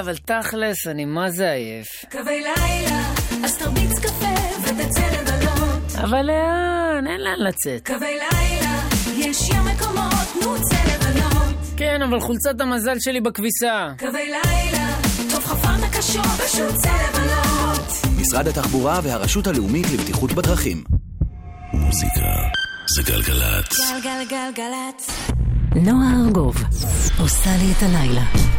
Speaker 18: אבל תכלס, אני מה זה עייף.
Speaker 16: קווי לילה, אז תרביץ קפה ותצא לבלות.
Speaker 18: אבל לאן? אין לאן לצאת.
Speaker 16: קווי לילה, יש ים מקומות, נו צא לבלות.
Speaker 18: כן, אבל חולצת המזל שלי בכביסה.
Speaker 16: קווי לילה, טוב חפרת קשור, פשוט צא לבלות.
Speaker 19: משרד התחבורה והרשות הלאומית לבטיחות בדרכים.
Speaker 6: מוזיקה זה גלגלצ.
Speaker 10: גלגלגלצ. נועה ארגוב עושה לי את הלילה.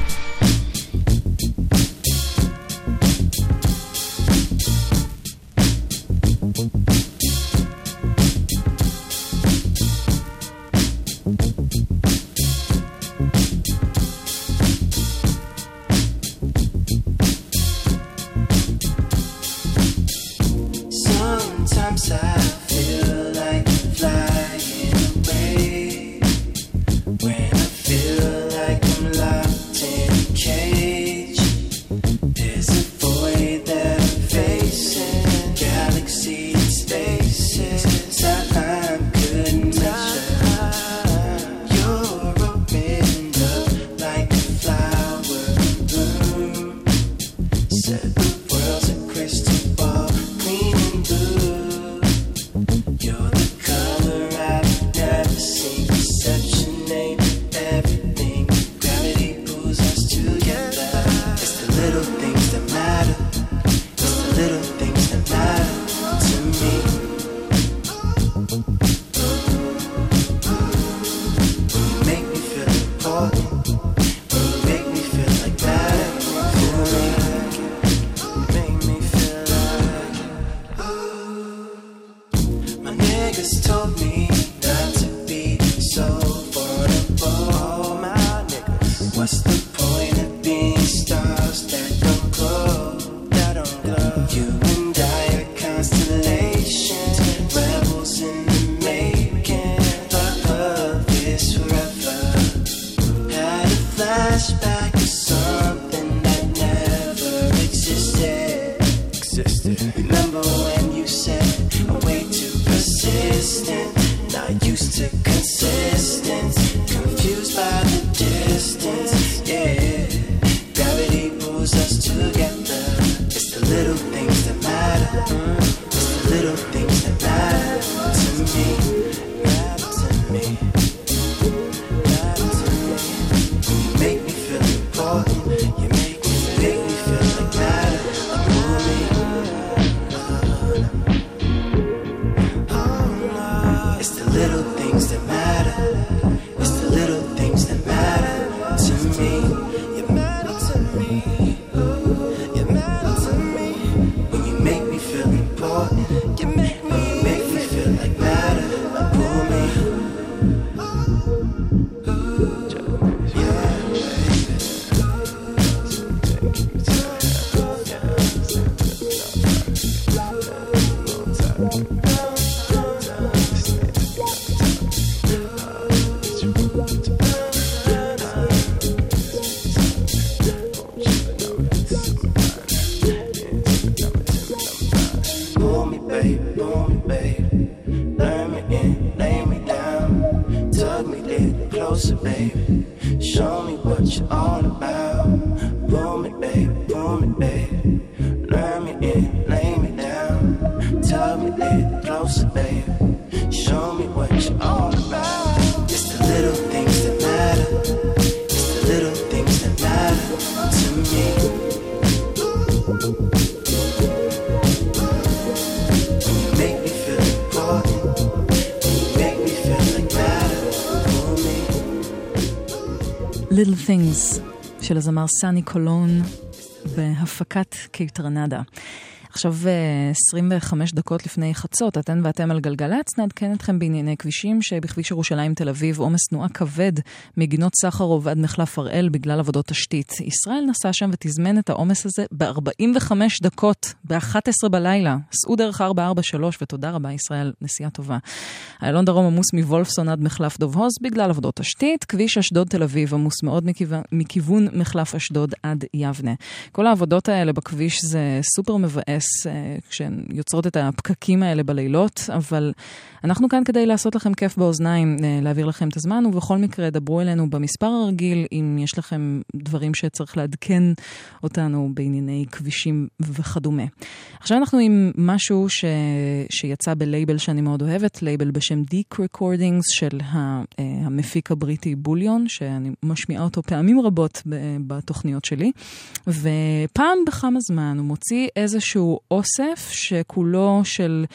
Speaker 20: Little Things
Speaker 2: של הזמר Sunni Colón בהפקת Kaytranada. עכשיו אה, 25 דקות לפני חצות, אתן ואתם על גלגלצ, נעדכן אתכם בענייני כבישים שבכביש ירושלים תל אביב עומס תנועה כבד מגינות סחרוב עד מחלף הראל בגלל עבודות תשתית. ישראל נסע שם ותזמן את העומס הזה ב-45 דקות, ב-11 בלילה. סעו דרך 443 ותודה רבה ישראל, נסיעה טובה. איילון דרום עמוס מוולפסון עד מחלף דוב הוז בגלל עבודות תשתית. כביש אשדוד תל אביב עמוס מאוד מכיוון, מכיוון מחלף אשדוד עד יבנה. כל העבודות האלה בכביש זה סופר מבאס. מבאס אה, כשהן יוצרות את הפקקים האלה בלילות, אבל אנחנו כאן כדי לעשות לכם כיף באוזניים, אה, להעביר לכם את הזמן, ובכל מקרה, דברו אלינו במספר הרגיל, אם יש לכם דברים שצריך לעדכן אותנו בענייני כבישים וכדומה. עכשיו אנחנו עם משהו ש... שיצא בלייבל שאני מאוד אוהבת, לייבל בשם Deek Recordings של ה... אה, המפיק הבריטי Bullion, שאני משמיעה אותו פעמים רבות בתוכניות שלי, ופעם בכמה זמן הוא מוציא איזשהו אוסף שכולו של,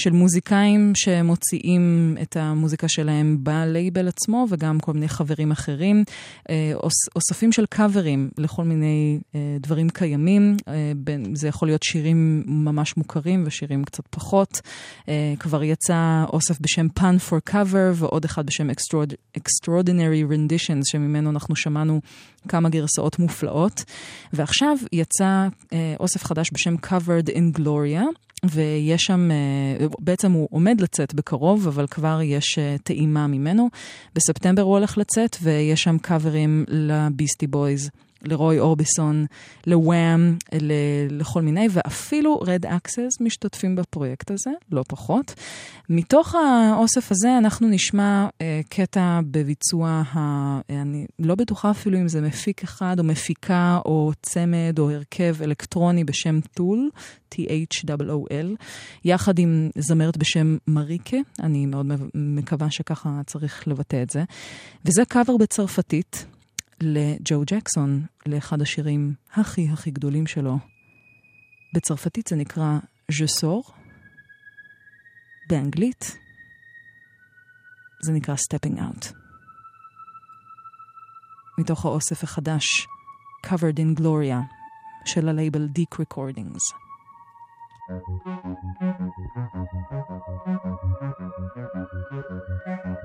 Speaker 2: של מוזיקאים שמוציאים את המוזיקה שלהם בלייבל עצמו, וגם כל מיני חברים אחרים, אה, אוס, אוספים של קאברים לכל מיני אה, דברים קיימים, אה, זה יכול להיות שירים ממש מוכרים ושירים קצת פחות. כבר יצא אוסף בשם Pun for Cover ועוד אחד בשם Extraord- Extraordinary Renditions, שממנו אנחנו שמענו כמה גרסאות מופלאות. ועכשיו יצא אוסף חדש בשם Covered in Gloria. ויש שם, אה, בעצם הוא עומד לצאת בקרוב, אבל כבר יש אה, טעימה ממנו. בספטמבר הוא הולך לצאת, ויש שם קאברים לביסטי בויז, לרוי אורביסון, לוואם, לכל מיני, ואפילו רד אקסס משתתפים בפרויקט הזה, לא פחות. מתוך האוסף הזה אנחנו נשמע אה, קטע בביצוע, ה, אני לא בטוחה אפילו אם זה מפיק אחד או מפיקה או צמד או הרכב אלקטרוני בשם טול, T-H-O-L, יחד עם זמרת בשם מריקה, אני מאוד מקווה שככה צריך לבטא את זה. וזה קאבר בצרפתית לג'ו ג'קסון, לאחד השירים הכי הכי גדולים שלו. בצרפתית זה נקרא sors, באנגלית זה נקרא Stepping Out. מתוך האוסף החדש Covered in Gloria של הלייבל Deek Recordings.
Speaker 16: La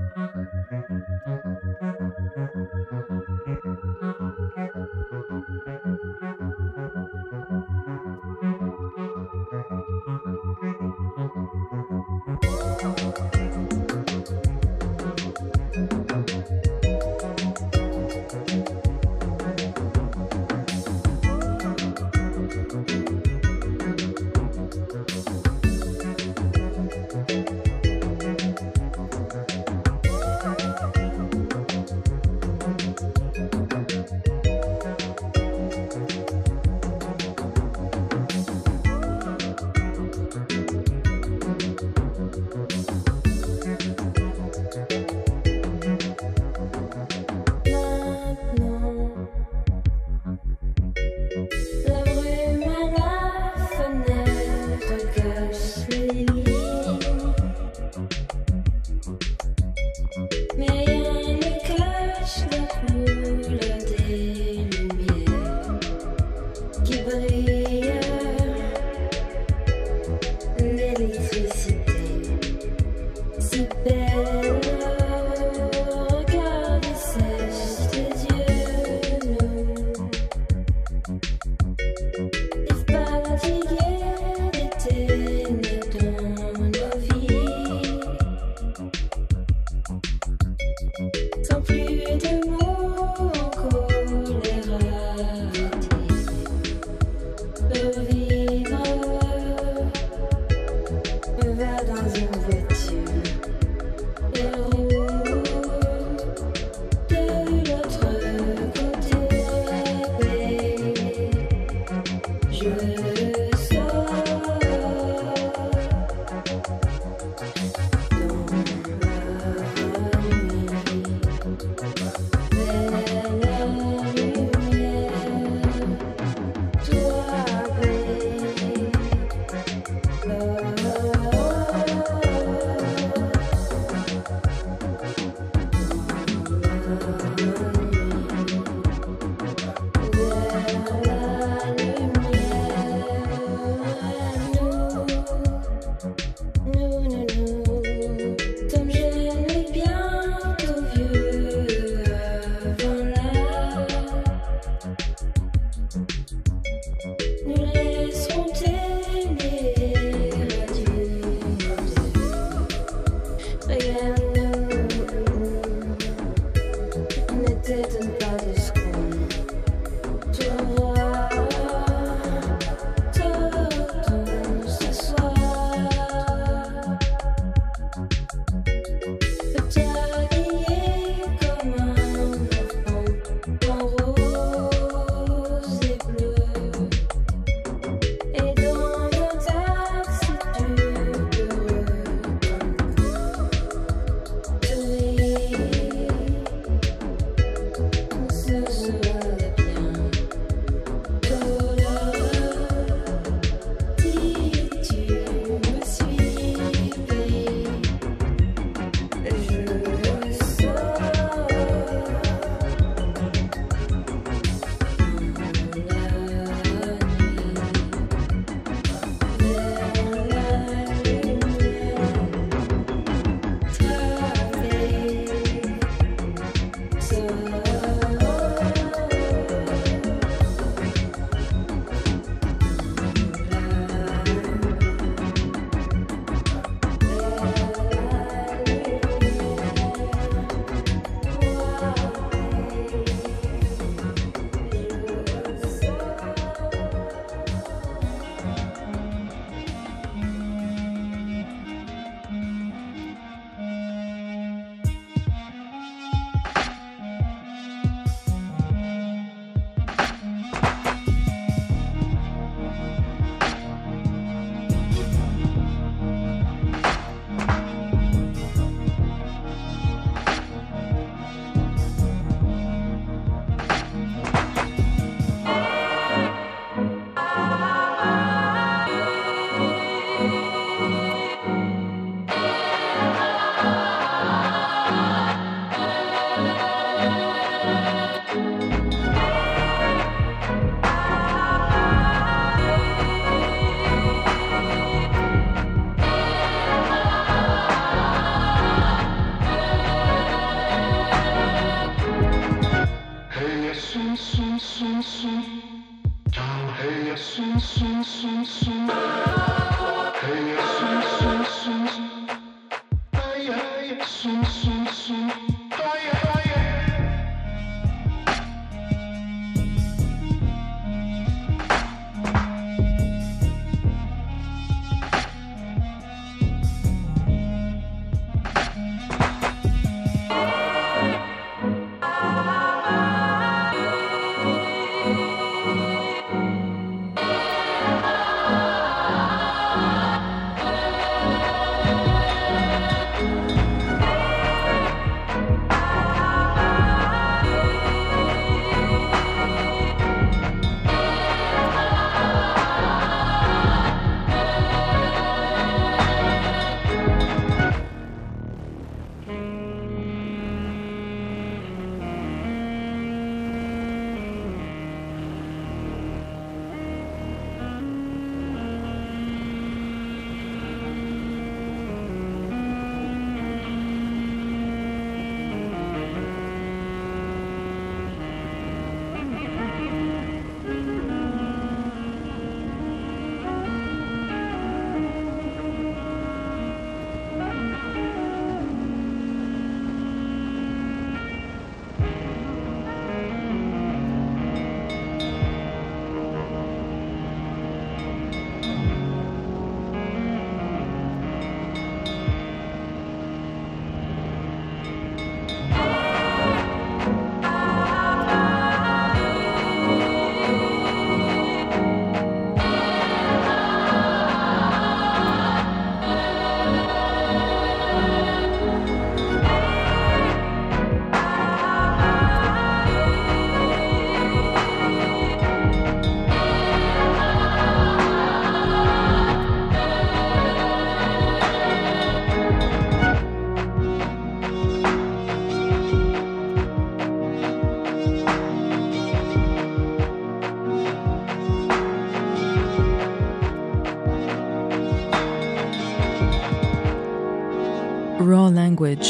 Speaker 2: Language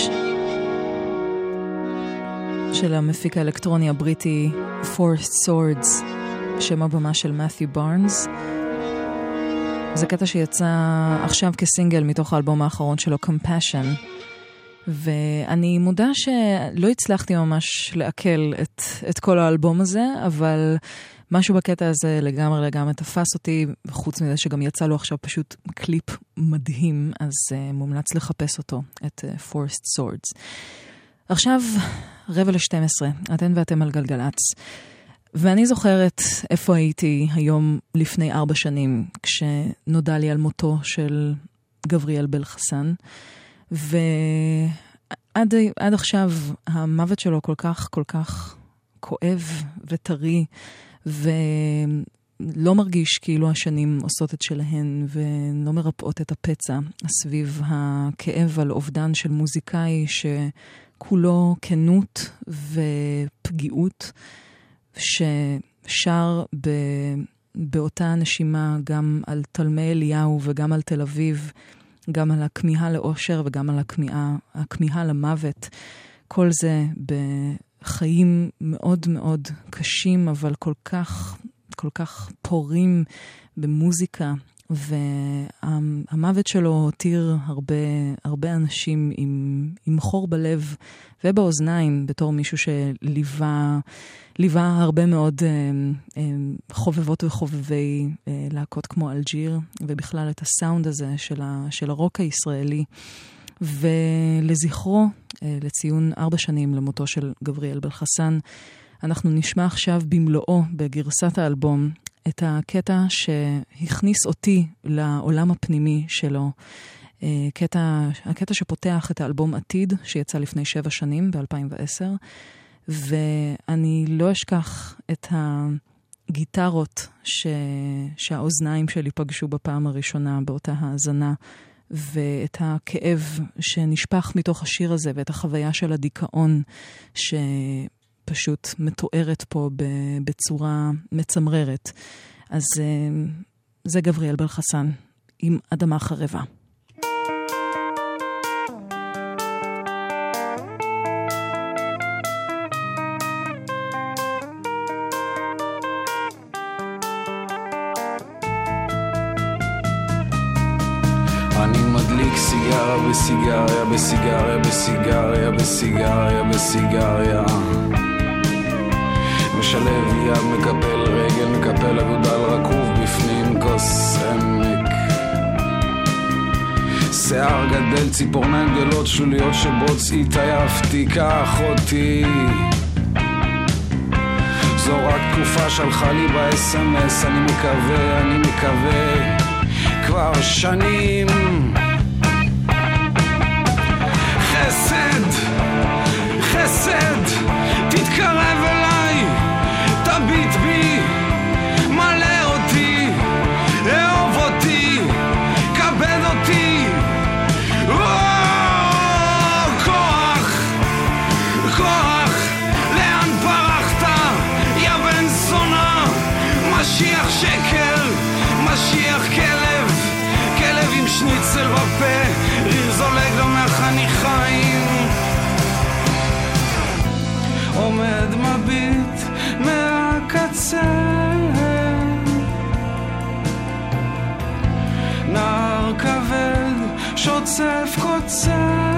Speaker 2: של המפיק האלקטרוני הבריטי Forest Swords, שם הבמה של מת'יו בארנס. זה קטע שיצא עכשיו כסינגל מתוך האלבום האחרון שלו, Compassion. ואני מודה שלא הצלחתי ממש לעכל את, את כל האלבום הזה, אבל משהו בקטע הזה לגמרי לגמרי תפס אותי, חוץ מזה שגם יצא לו עכשיו פשוט קליפ מדהים, אז uh, מומלץ לחפש אותו, את uh, Forest Swords. עכשיו, רבע ל-12, אתן ואתם על גלגלצ. ואני זוכרת איפה הייתי היום לפני ארבע שנים, כשנודע לי על מותו של גבריאל בלחסן. ועד עד עכשיו המוות שלו כל כך כל כך כואב וטרי, ולא מרגיש כאילו השנים עושות את שלהן ולא מרפאות את הפצע סביב הכאב על אובדן של מוזיקאי שכולו כנות ופגיעות, ששר ב... באותה נשימה גם על תלמי אליהו וגם על תל אביב. גם על הכמיהה לאושר וגם על הכמיהה, הכמיהה למוות. כל זה בחיים מאוד מאוד קשים, אבל כל כך, כל כך פורים במוזיקה. והמוות שלו הותיר הרבה, הרבה אנשים עם, עם חור בלב ובאוזניים, בתור מישהו שליווה ליווה הרבה מאוד אה, אה, חובבות וחובבי אה, להקות כמו אלג'יר, ובכלל את הסאונד הזה של, ה, של הרוק הישראלי. ולזכרו, אה, לציון ארבע שנים למותו של גבריאל בלחסן, אנחנו נשמע עכשיו במלואו, בגרסת האלבום, את הקטע שהכניס אותי לעולם הפנימי שלו. אה, קטע, הקטע שפותח את האלבום עתיד, שיצא לפני שבע שנים, ב-2010, ואני לא אשכח את הגיטרות ש... שהאוזניים שלי פגשו בפעם הראשונה באותה האזנה, ואת הכאב שנשפך מתוך השיר הזה, ואת החוויה של הדיכאון שפשוט מתוארת פה בצורה מצמררת. אז אה, זה גבריאל בלחסן, עם אדמה חרבה.
Speaker 21: בסיגריה בסיגריה בסיגריה בסיגריה בסיגריה. משלב יד, מקפל רגל, מקפל אגודל רקוב בפנים כוס עמק שיער גדל, ציפורניים גדולות, שלוליות שבוץ, התעייפתי, קח אותי. זו רק תקופה שהלכה לי ב-SMS, אני מקווה, אני מקווה. כבר שנים descend, did her ever שוצף קוצף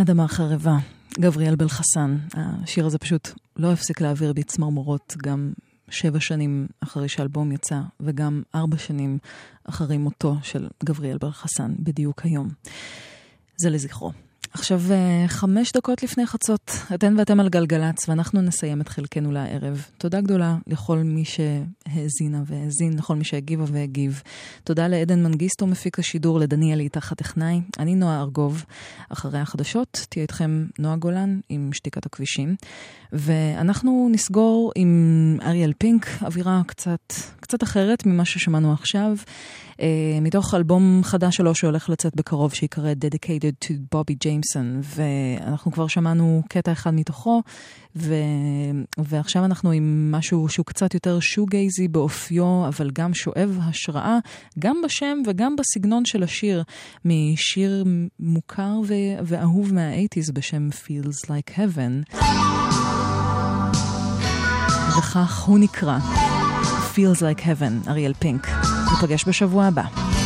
Speaker 21: אדמה
Speaker 2: חרבה, גבריאל בלחסן. השיר הזה פשוט לא הפסיק להעביר בי צמרמורות גם שבע שנים אחרי שהאלבום יצא, וגם ארבע שנים אחרי מותו של גבריאל בלחסן, בדיוק היום. זה לזכרו. עכשיו אה, חמש דקות לפני חצות, אתן ואתם על גלגלצ, ואנחנו נסיים את חלקנו לערב. תודה גדולה לכל מי שהאזינה והאזין, לכל מי שהגיבה והגיב. תודה לעדן מנגיסטו, מפיק השידור, לדניאל איתך הטכנאי. אני נועה ארגוב. אחרי החדשות תהיה איתכם נועה גולן עם שתיקת הכבישים. ואנחנו נסגור עם אריאל פינק, אווירה קצת, קצת אחרת ממה ששמענו עכשיו. Uh, מתוך אלבום חדש שלו שהולך לצאת בקרוב, שיקרא Dedicated to Bobby Jameson, ואנחנו כבר שמענו קטע אחד מתוכו, ו... ועכשיו אנחנו עם משהו שהוא קצת יותר שוגייזי באופיו, אבל גם שואב השראה, גם בשם וגם בסגנון של השיר, משיר מוכר ו... ואהוב מה-80's בשם Feels Like Heaven. וכך הוא נקרא, Feels Like Heaven, אריאל פינק. ניפגש בשבוע הבא.